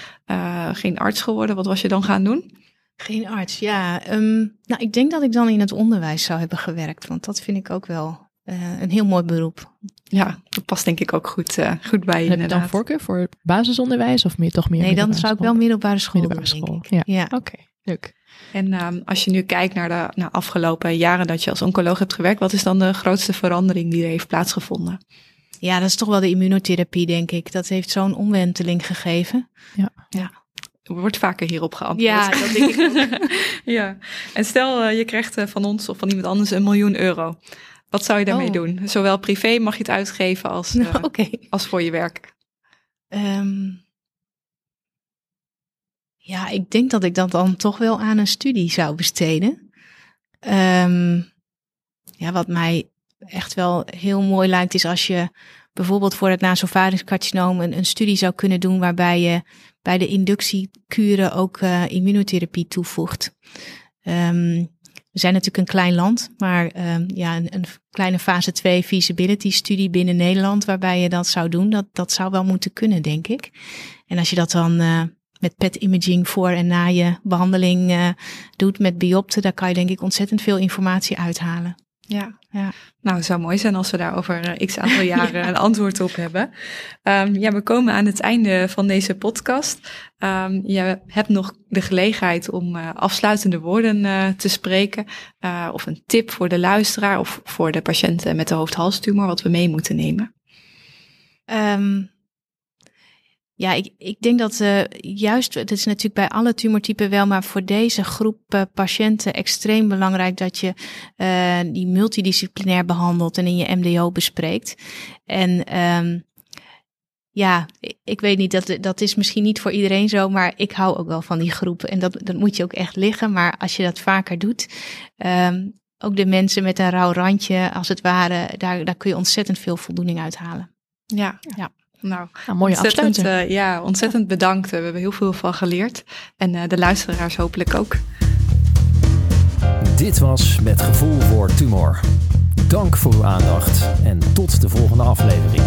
geen arts geworden, wat was je dan gaan doen? Geen arts, ja. Um, nou, ik denk dat ik dan in het onderwijs zou hebben gewerkt, want dat vind ik ook wel een heel mooi beroep. Ja, dat past denk ik ook goed, goed bij je. Heb je dan voorkeur voor basisonderwijs of meer toch meer? Nee, dan zou ik wel middelbare school middelbare doen, school. Denk ik. Ja, ja. oké, okay. leuk. En um, als je nu kijkt naar de naar afgelopen jaren dat je als oncoloog hebt gewerkt, wat is dan de grootste verandering die er heeft plaatsgevonden? Ja, dat is toch wel de immunotherapie, denk ik. Dat heeft zo'n omwenteling gegeven. Ja. ja. Wordt vaker hierop geantwoord. Ja, dat denk ik ook. ja. En stel, uh, je krijgt uh, van ons of van iemand anders een miljoen euro. Wat zou je daarmee oh. doen? Zowel privé mag je het uitgeven als, uh, okay. als voor je werk. Um, ja, ik denk dat ik dat dan toch wel aan een studie zou besteden. Um, ja, wat mij echt wel heel mooi lijkt, is als je bijvoorbeeld voor het nasopharynxcarcinoom een, een studie zou kunnen doen waarbij je bij de inductiekuren ook uh, immunotherapie toevoegt. Um, we zijn natuurlijk een klein land, maar um, ja, een, een, kleine fase 2 feasibility studie binnen Nederland waarbij je dat zou doen, dat, dat zou wel moeten kunnen, denk ik. En als je dat dan uh, met PET imaging voor en na je behandeling uh, doet met biopten, daar kan je denk ik ontzettend veel informatie uithalen. Ja. ja, nou het zou mooi zijn als we daar over eh, x aantal jaren een antwoord op hebben. Um, ja, we komen aan het einde van deze podcast. Um, je hebt nog de gelegenheid om uh, afsluitende woorden uh, te spreken. Uh, of een tip voor de luisteraar of voor de patiënten met de hoofd-halstumor wat we mee moeten nemen. Um, ja, ik, ik denk dat uh, juist, het is natuurlijk bij alle tumortypen wel, maar voor deze groep uh, patiënten extreem belangrijk dat je uh, die multidisciplinair behandelt en in je MDO bespreekt. En um, ja, ik weet niet, dat, dat is misschien niet voor iedereen zo, maar ik hou ook wel van die groep. En dat, dat moet je ook echt liggen. Maar als je dat vaker doet, um, ook de mensen met een rauw randje, als het ware, daar, daar kun je ontzettend veel voldoening uithalen. Ja, ja. Nou, nou mooie ontzettend, uh, ja, ontzettend bedankt. We hebben heel veel van geleerd. En uh, de luisteraars hopelijk ook. Dit was Met Gevoel voor Tumor. Dank voor uw aandacht en tot de volgende aflevering.